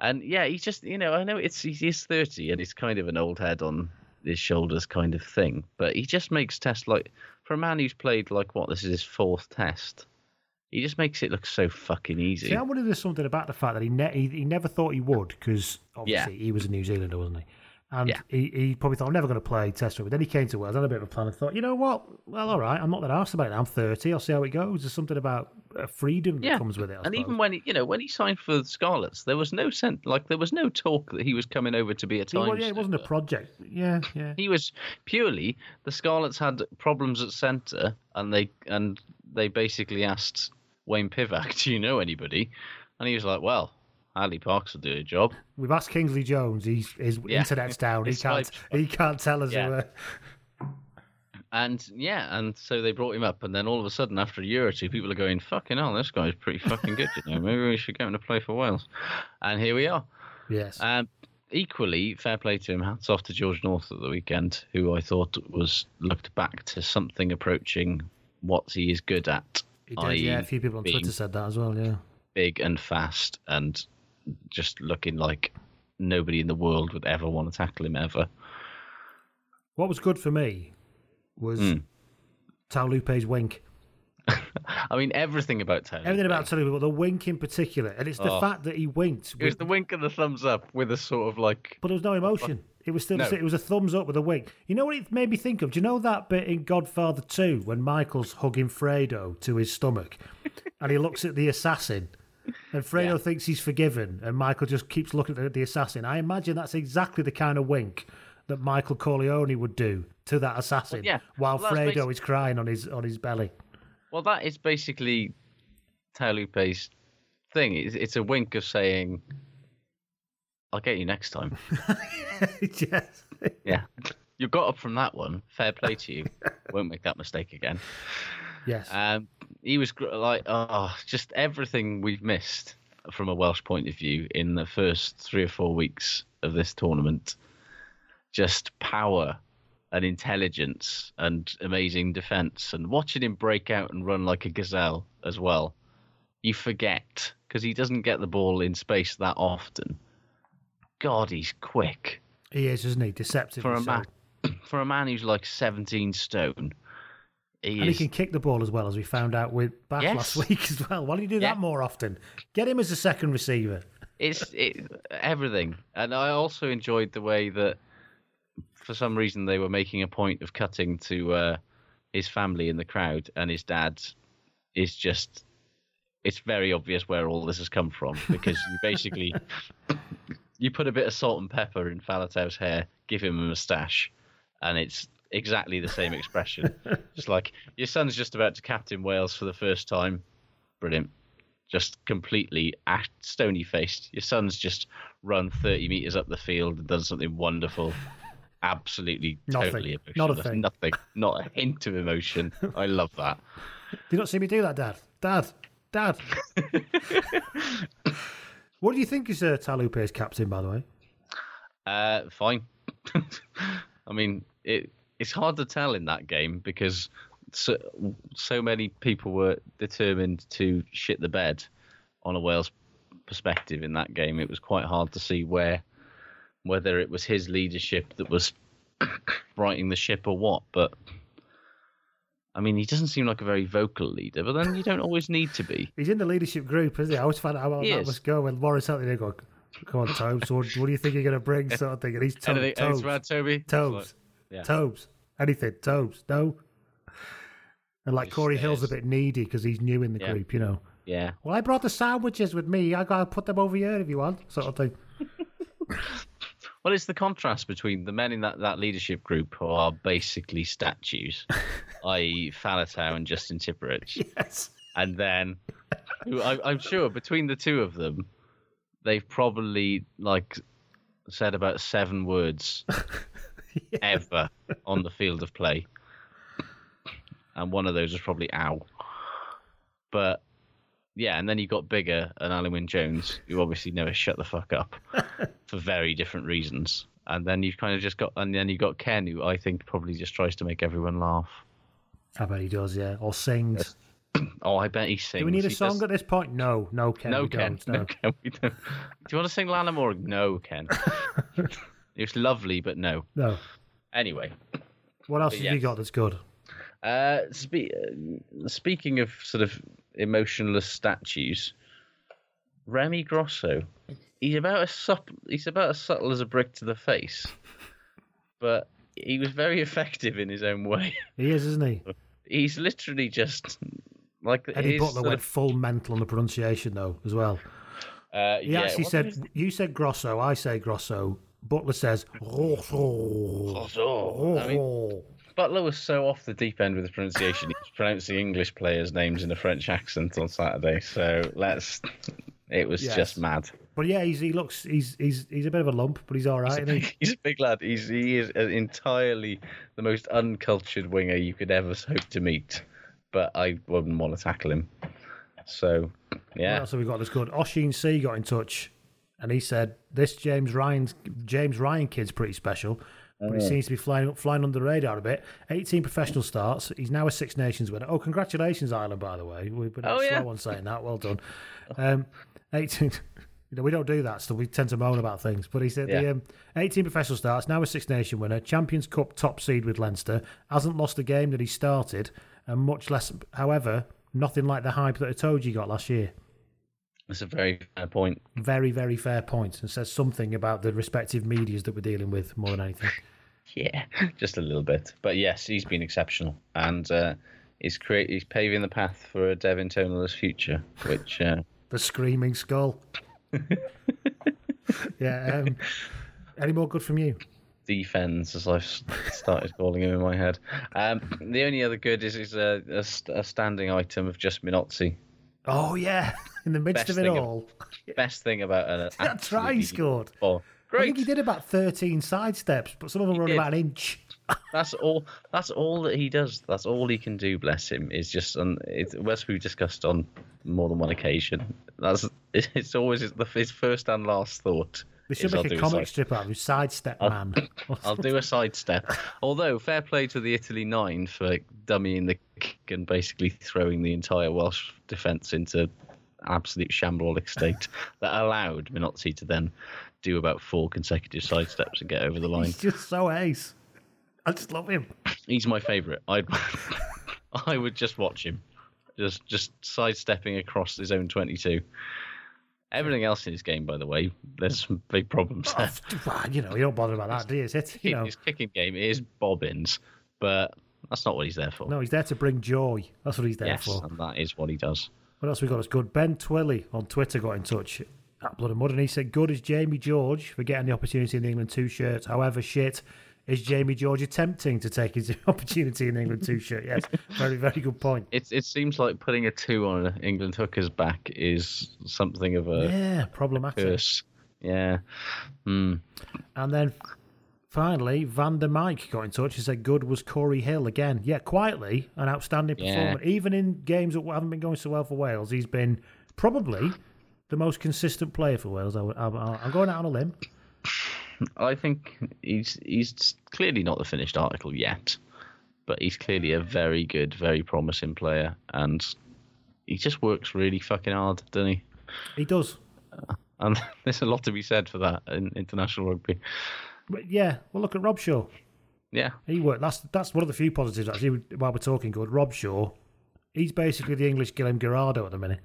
And yeah, he's just you know I know it's he is thirty and he's kind of an old head on his shoulders kind of thing, but he just makes tests like for a man who's played like what this is his fourth test. He just makes it look so fucking easy. See, I wonder if there's something about the fact that he ne- he, he never thought he would because obviously he was a New Zealander, wasn't he? And Yeah. he, he probably thought I'm never going to play Test rugby. Then he came to Wales, had a bit of a plan, and thought, you know what? Well, all right, I'm not that arsed about it. I'm 30. I'll see how it goes. There's something about uh, freedom yeah, that comes with it. I and suppose. even when he, you know when he signed for the Scarlets, there was no sense like there was no talk that he was coming over to be a time. wa- yeah, it wasn't a project. Yeah, yeah. He was purely the Scarlets had problems at centre, and they and they basically asked Wayne Pivac, do you know anybody? And he was like, well, Ali Parks will do a job. We've asked Kingsley Jones. He's his Yeah. internet's down. He can't. He can't tell us. Yeah. And yeah, and so they brought him up, and then all of a sudden, after a year or two, people are going, "Fucking hell, this guy's pretty fucking good." You know, maybe we should get him to play for Wales. And here we are. Yes. Um, equally, fair play to him. Hats off to George North at the weekend, who I thought was looked back to something approaching what he is good at. He did. Yeah. A few people on Twitter said that as well. Yeah. big and fast, and just looking like nobody in the world would ever want to tackle him ever. What was good for me was Mm. Taulupe's wink. I mean, everything about Taylor. Everything about Taulupe, but the wink in particular, and it's the Oh. fact that he winked. It was the wink and the thumbs up with a sort of like. But there was no emotion. It was still No. it was a thumbs up with a wink. You know what it made me think of? Do you know that bit in Godfather 2 when Michael's hugging Fredo to his stomach and he looks at the assassin and Fredo thinks he's forgiven and Michael just keeps looking at the assassin. I imagine that's exactly the kind of wink that Michael Corleone would do to that assassin Well, yeah. while Well, Fredo basi- is crying on his on his belly. Well, that is basically Taulupe's thing. It's, it's a wink of saying, "I'll get you next time." yes. yeah, you got up from that one. Fair play to you. Won't make that mistake again. Yes. Um, he was gr- like, oh, just everything we've missed from a Welsh point of view in the first three or four weeks of this tournament. Just power and intelligence and amazing defence, and watching him break out and run like a gazelle as well. You forget because he doesn't get the ball in space that often. God, he's quick He is, isn't he? Deceptive. for a man. For a man who's like seventeen stone, he And he can kick the ball as well, as we found out with Bath Yes. last week as well. Why don't you do Yeah. that more often? Get him as a second receiver. it's it, everything. And I also enjoyed the way that, for some reason, they were making a point of cutting to uh, his family in the crowd, and his dad is just. It's very obvious where all this has come from because you basically you put a bit of salt and pepper in Faletau's hair, give him a moustache, and it's exactly the same expression. just like your son's just about to captain Wales for the first time. Brilliant. Just completely stony faced. Your son's just run 30 metres up the field and done something wonderful. Absolutely, Nothing. totally emotionless. Not a thing. Nothing. Not a hint of emotion. I love that. Do you not see me do that, Dad? Dad, Dad. What do you think is uh, Taulupe's captain, by the way? Uh, fine. I mean, it it's hard to tell in that game because so so many people were determined to shit the bed on a Wales perspective in that game. It was quite hard to see where whether it was his leadership that was righting the ship or what. But I mean, he doesn't seem like a very vocal leader. But then you don't always need to be. He's in the leadership group, isn't he? I always find out how He that is. must go when Morris out there going, come on, Tobes, what, what do you think you're going to bring? Sort of thing. And he's to- Anything, Tobes. about Toby? Tobes. Yeah. Tobes. Anything. Tobes. No. And like Just Corey Hill's a bit needy because he's new in the Yeah. group, you know. Yeah. Well, I brought the sandwiches with me. I got to put them over here if you want, sort of thing. Well, it's the contrast between the men in that, that leadership group who are basically statues, i.e., Faletau and Justin Tipuric, Yes. and then who I, I'm sure between the two of them, they've probably like said about seven words ever on the field of play, and one of those was probably "ow." But yeah, and then you got Biggar and Alun Wyn Jones, who obviously never shut the fuck up for very different reasons. And then you've kind of just got, and then you've got Ken, who I think probably just tries to make everyone laugh. I bet he does, yeah. Or sings. Oh, I bet he sings. Do we need a He song does- at this point? No, no, Ken. no, Ken. No. No, Ken. We don't. Do you want to sing Lana Moore? No, Ken. it's lovely, but no. No. Anyway, What else But have you got that's good? uh, spe- uh, speaking of sort of emotionless statues, Remy Grosso. He's about as sup- he's about as subtle as a brick to the face, but he was very effective in his own way. He is, isn't he? He's literally just like Eddie his Butler went full mental on the pronunciation, though, as well. uh, He yeah, actually said, was- you said Grosso, I say Grosso. Butler says, Grosso. Grosso. I mean, Butler was so off the deep end with the pronunciation. he was pronouncing English players' names in a French accent on Saturday. So let's. It was Yes. just mad. But yeah, he's, he looks he's he's he's a bit of a lump, but he's all right. He's a, isn't he? big, he's a big lad. He's he is entirely the most uncultured winger you could ever hope to meet. But I wouldn't want to tackle him. So What yeah, else have we got that's good? Oshin C got in touch and he said this James Ryan's James Ryan kid's pretty special, but he Oh. seems to be flying flying under the radar a bit. 18 professional starts. He's now a Six Nations winner. Oh, congratulations, Ireland! By the way, we've been Oh, bit yeah. slow on saying that. Well done. Um, 18. You know, we don't do that, so we tend to moan about things. But he said the um, 18 professional starts, now a Six Nation winner, Champions Cup top seed with Leinster, hasn't lost a game that he started, and much less, however, nothing like the hype that Itoje got last year. That's a very fair point. Very, very fair point, and says something about the respective medias that we're dealing with more than anything. Yeah, just a little bit. But yes, he's been exceptional, and uh, he's create he's paving the path for a Devin Tonalist future, which. Uh, The screaming skull. yeah. Um, any more good from you? defense, as I've started calling him in my head. Um, the only other good is, is a, a, a standing item of just Minozzi. Oh yeah, in the midst Best of it thing of- all, Best thing about an that try he scored. Oh, I think he did about thirteen side steps, but some of them were only did. about an inch. That's all. That's all that he does. That's all he can do. Bless him. Is just um, it's as we've discussed on more than one occasion. That's it's always his, his first and last thought. They should is, "I'll make a comic side- strip out of him, sidestep I'll- man. I'll do a sidestep. Although, fair play to the Italy nine for dummying the kick and basically throwing the entire Welsh defence into absolute shambolic state that allowed Minozzi to then do about four consecutive sidesteps and get over the line. He's just so ace. I just love him. He's my favourite. I'd I would just watch him, just just sidestepping across his own twenty-two. Everything else in his game, by the way, there's some big problems oh, there. Well, you know, you don't bother about that, do you? Is it? You know, His kicking game is bobbins, but that's not what he's there for. no, he's there to bring joy. That's what he's there yes, for. and that is what he does. What else we got? It's good. Ben Twilly on Twitter got in touch at Blood and Mud, and he said, "Good as Jamie George for getting the opportunity in the England two shirt. However, shit is Jamie George attempting to take his opportunity in England two shirt. Yes, very very good point. It it seems like putting a two on an England hooker's back is something of a Yeah, problematic. curse. Yeah. Hmm. And then finally, Van der Mike got in touch and said, "Good was Cory Hill again. Yeah, quietly an outstanding Yeah. performance. Even in games that haven't been going so well for Wales, he's been probably." The most consistent player for Wales. I I'm, I'm going out on a limb. I think he's he's clearly not the finished article yet, but he's clearly a very good, very promising player, and he just works really fucking hard, doesn't he? He does. Uh, and there's a lot to be said for that in international rugby. But yeah, well, look at Rob Shaw. Yeah, He worked. That's that's one of the few positives actually. While we're talking good, Rob Shaw, he's basically the English Guilhem Guirado at the minute.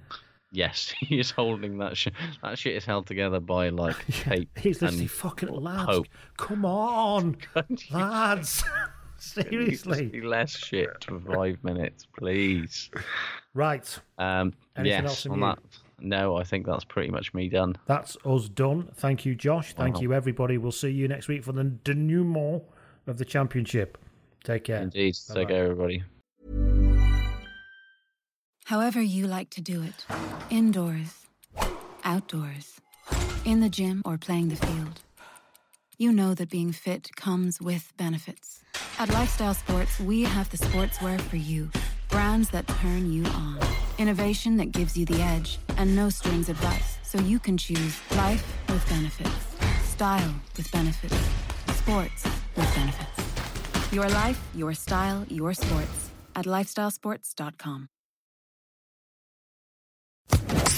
Yes, he is holding that shit. That shit is held together by like tape. He's literally fucking lads. hope. Come on, lads. Seriously. less shit for five minutes, please. Right. Um, Anything yes, else on you? that. No, I think that's pretty much me done. That's us done. Thank you, Josh. Thank Wow. you, everybody. We'll see you next week for the denouement of the championship. Take care. Indeed. Take Bye-bye. care, everybody. However, you like to do it indoors, outdoors, in the gym, or playing the field. You know that being fit comes with benefits. At Lifestyle Sports, we have the sportswear for you. Brands that turn you on. Innovation that gives you the edge. And no strings advice, so you can choose life with benefits. Style with benefits. Sports with benefits. Your life, your style, your sports. At lifestylesports.com.